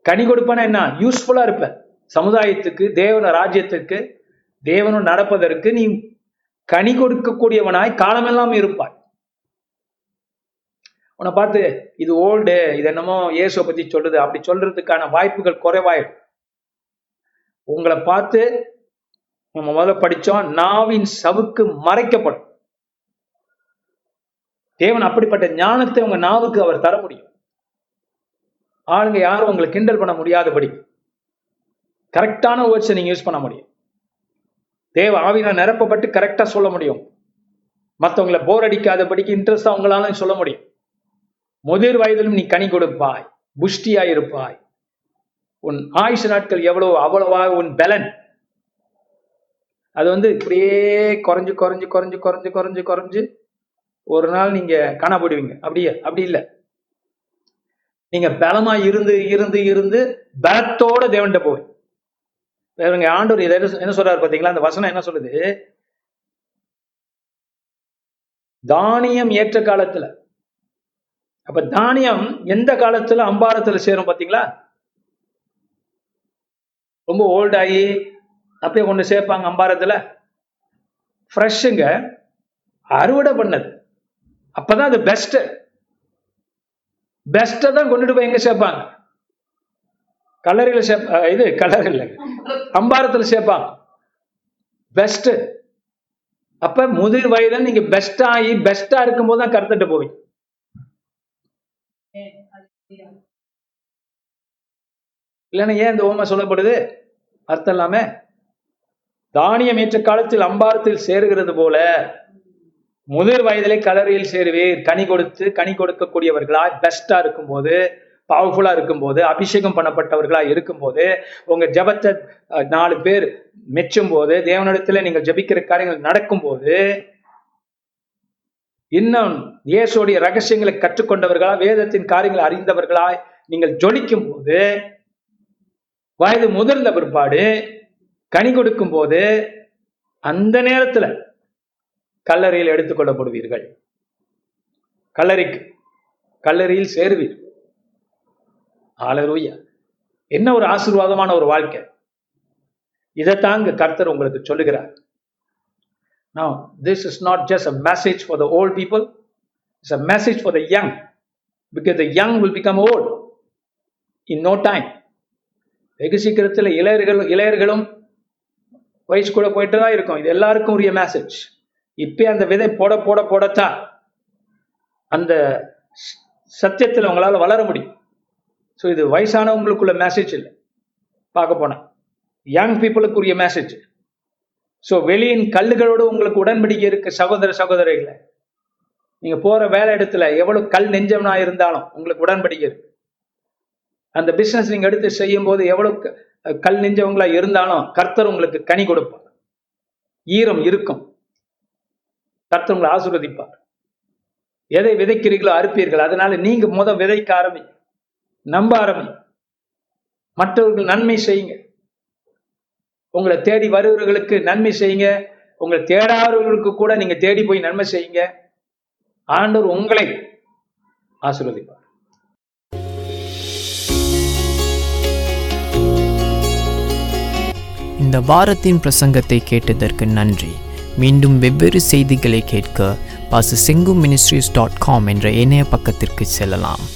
[SPEAKER 2] கனி கொடுப்பனா என்ன? யூஸ்ஃபுல்லா இருப்ப சமுதாயத்துக்கு தேவன ராஜ்யத்துக்கு தேவனும் நடப்பதற்கு நீ கனி கொடுக்கக்கூடியவனாய் காலமெல்லாம் இருப்பாய். உன்னை பார்த்து இது ஓல்டு இது என்னமோ இயேசுவை பத்தி சொல்றது அப்படி சொல்றதுக்கான வாய்ப்புகள் குறைவாயிடும். உங்களை பார்த்து நம்ம முதல்ல படிச்சோம் நாவின் சவுக்கு மறைக்கப்படும். தேவன் அப்படிப்பட்ட ஞானத்தை உங்க நாவுக்கு அவர் தர முடியும். ஆளுங்க யாரும் உங்களை கிண்டல் பண்ண முடியாதபடி கரெக்டான வேர்ட்ஸை நீங்க யூஸ் பண்ண முடியும். தேவ ஆவினால் நிரப்பப்பட்டு கரெக்டா சொல்ல முடியும். மற்றவங்களை போர் அடிக்காதபடிக்கு இன்ட்ரெஸ்டா அவங்களாலும் சொல்ல முடியும். முதிர் வயதிலும் நீ கனி கொடுப்பாய் புஷ்டியாய் இருப்பாய். உன் ஆயுஷ் நாட்கள் எவ்வளவு அவ்வளவா உன் பலன். அது வந்து இப்படியே குறைஞ்சு குறைஞ்சு குறைஞ்சு குறைஞ்சு குறைஞ்சு குறைஞ்சு ஒரு நாள் நீங்க காணப்படுவீங்க அப்படியே அப்படி இல்லை. நீங்க பலமா இருந்து இருந்து இருந்து பலத்தோட தேவன்கிட்ட போய் இவங்க ஆண்டூர் இதை என்ன- என்ன சொல்றாரு பாத்தீங்களா? அந்த வசனம் என்ன சொல்லுது? தானியம் ஏற்ற காலத்துல. அப்ப தானியம் எந்த காலத்துல அம்பாரத்துல சேரும் பாத்தீங்களா? ரொம்ப ஓல்ட் ஆகி அப்பயே கொண்டு சேர்ப்பாங்க அம்பாரத்துல. ஃப்ரெஷ்ஷுங்க அறுவடை பண்ணது. அப்பதான் அது பெஸ்ட் பெஸ்ட்டை தான் கொண்டுட்டு போய் எங்க சேர்ப்பாங்க? கல்லறையில் சேப் இது கலர் இல்லை. அம்பாரத்தில் சேர்ப்பாங்க பெஸ்ட் அப்ப முதிர் வயதில் நீங்க பெஸ்ட் ஆகி பெஸ்டா இருக்கும்போது தான் கருத்துட்டு போவீங்க. இல்லைன்னா ஏன் இந்த ஓமை சொல்லப்படுது? அர்த்தம் இல்லாம தானியம் ஏற்ற காலத்தில் அம்பாரத்தில் சேருகிறது போல முதிர் வயதிலே கலரியில் சேருவீர். கனி கொடுத்து கனி கொடுக்கக்கூடியவர்களா பெஸ்டா இருக்கும்போது பவர்ஃபுல்லா இருக்கும்போது அபிஷேகம் பண்ணப்பட்டவர்களா இருக்கும்போது உங்க ஜபத்தை நாலு பேர் மெச்சும் போது தேவனிடத்துல நீங்கள் ஜெபிக்கிற காரியங்கள் நடக்கும்போது இன்னும் இயேசுடைய ரகசியங்களை கற்றுக்கொண்டவர்களா வேதத்தின் காரியங்களை அறிந்தவர்களா நீங்கள் ஜொலிக்கும் போது வயது முதிர்ந்த பிற்பாடு கனி கொடுக்கும் போது அந்த நேரத்துல கல்லறையில் எடுத்துக்கொள்ளப்படுவீர்கள். கல்லறைக்கு கல்லறையில் சேருவீர்கள். ஆலரூயா என்ன ஒரு ஆசீர்வாதமான ஒரு வாழ்க்கை? இதைத்தாங்க கர்த்தர் உங்களுக்கு சொல்லுகிறார். Now, this is not just a message for the old people, it's a message for the young, because the young will become old in no time. வெகு சீக்கிரத்தில் இளையர்கள் இளையர்களும் வயசு கூட போயிட்டு தான் இருக்கும். இது எல்லாருக்கும் உரிய மெசேஜ் இப்பே அந்த விதை போட போட போடத்தான். அந்த சத்தியத்தில் உங்களால் வளர முடியும். ஸோ இது வயசானவங்களுக்குள்ள மெசேஜ் இல்லை. பார்க்க போனா. யங் பீப்புளுக்குரிய மெசேஜ் ஸோ வெளியின் கல்லுகளோடு உங்களுக்கு உடன்படிக்கை இருக்கு சகோதர சகோதரிகளை. நீங்க போற வேலை இடத்துல எவ்வளவு கல் நெஞ்சம்னா இருந்தாலும் உங்களுக்கு உடன்படிக்கை இருக்கு. அந்த பிசினஸ் நீங்க எடுத்து செய்யும் போது எவ்வளவு கல் நெஞ்சவங்களா இருந்தாலும் கர்த்தர் உங்களுக்கு கனி கொடுப்பார். ஈரம் இருக்கும். கர்த்தர் உங்களை ஆசீர்வதிப்பார். எதை விதைக்கிறீர்களோ அறுப்பீர்கள். அதனால நீங்க முத விதைக்க ஆரம்பிங்க. நம்ப ஆரம்பி மற்றவர்கள் நன்மை செய்யுங்க. உங்களை தேடி வருவர்களுக்கு நன்மை செய்யுங்க. உங்களை தேடாதவர்களுக்கு கூட நீங்க தேடி போய் நன்மை செய்யுங்க. ஆண்டவர் உங்களை ஆசீர்வதிப்பார்.
[SPEAKER 1] இந்த வாரத்தின் பிரசங்கத்தை கேட்டதற்கு நன்றி. மீண்டும் வெவ்வேறு செய்திகளை கேட்க பாச செங்கு மினிஸ்ட்ரிஸ் டாட் காம் என்ற இணைய பக்கத்திற்கு செல்லலாம்.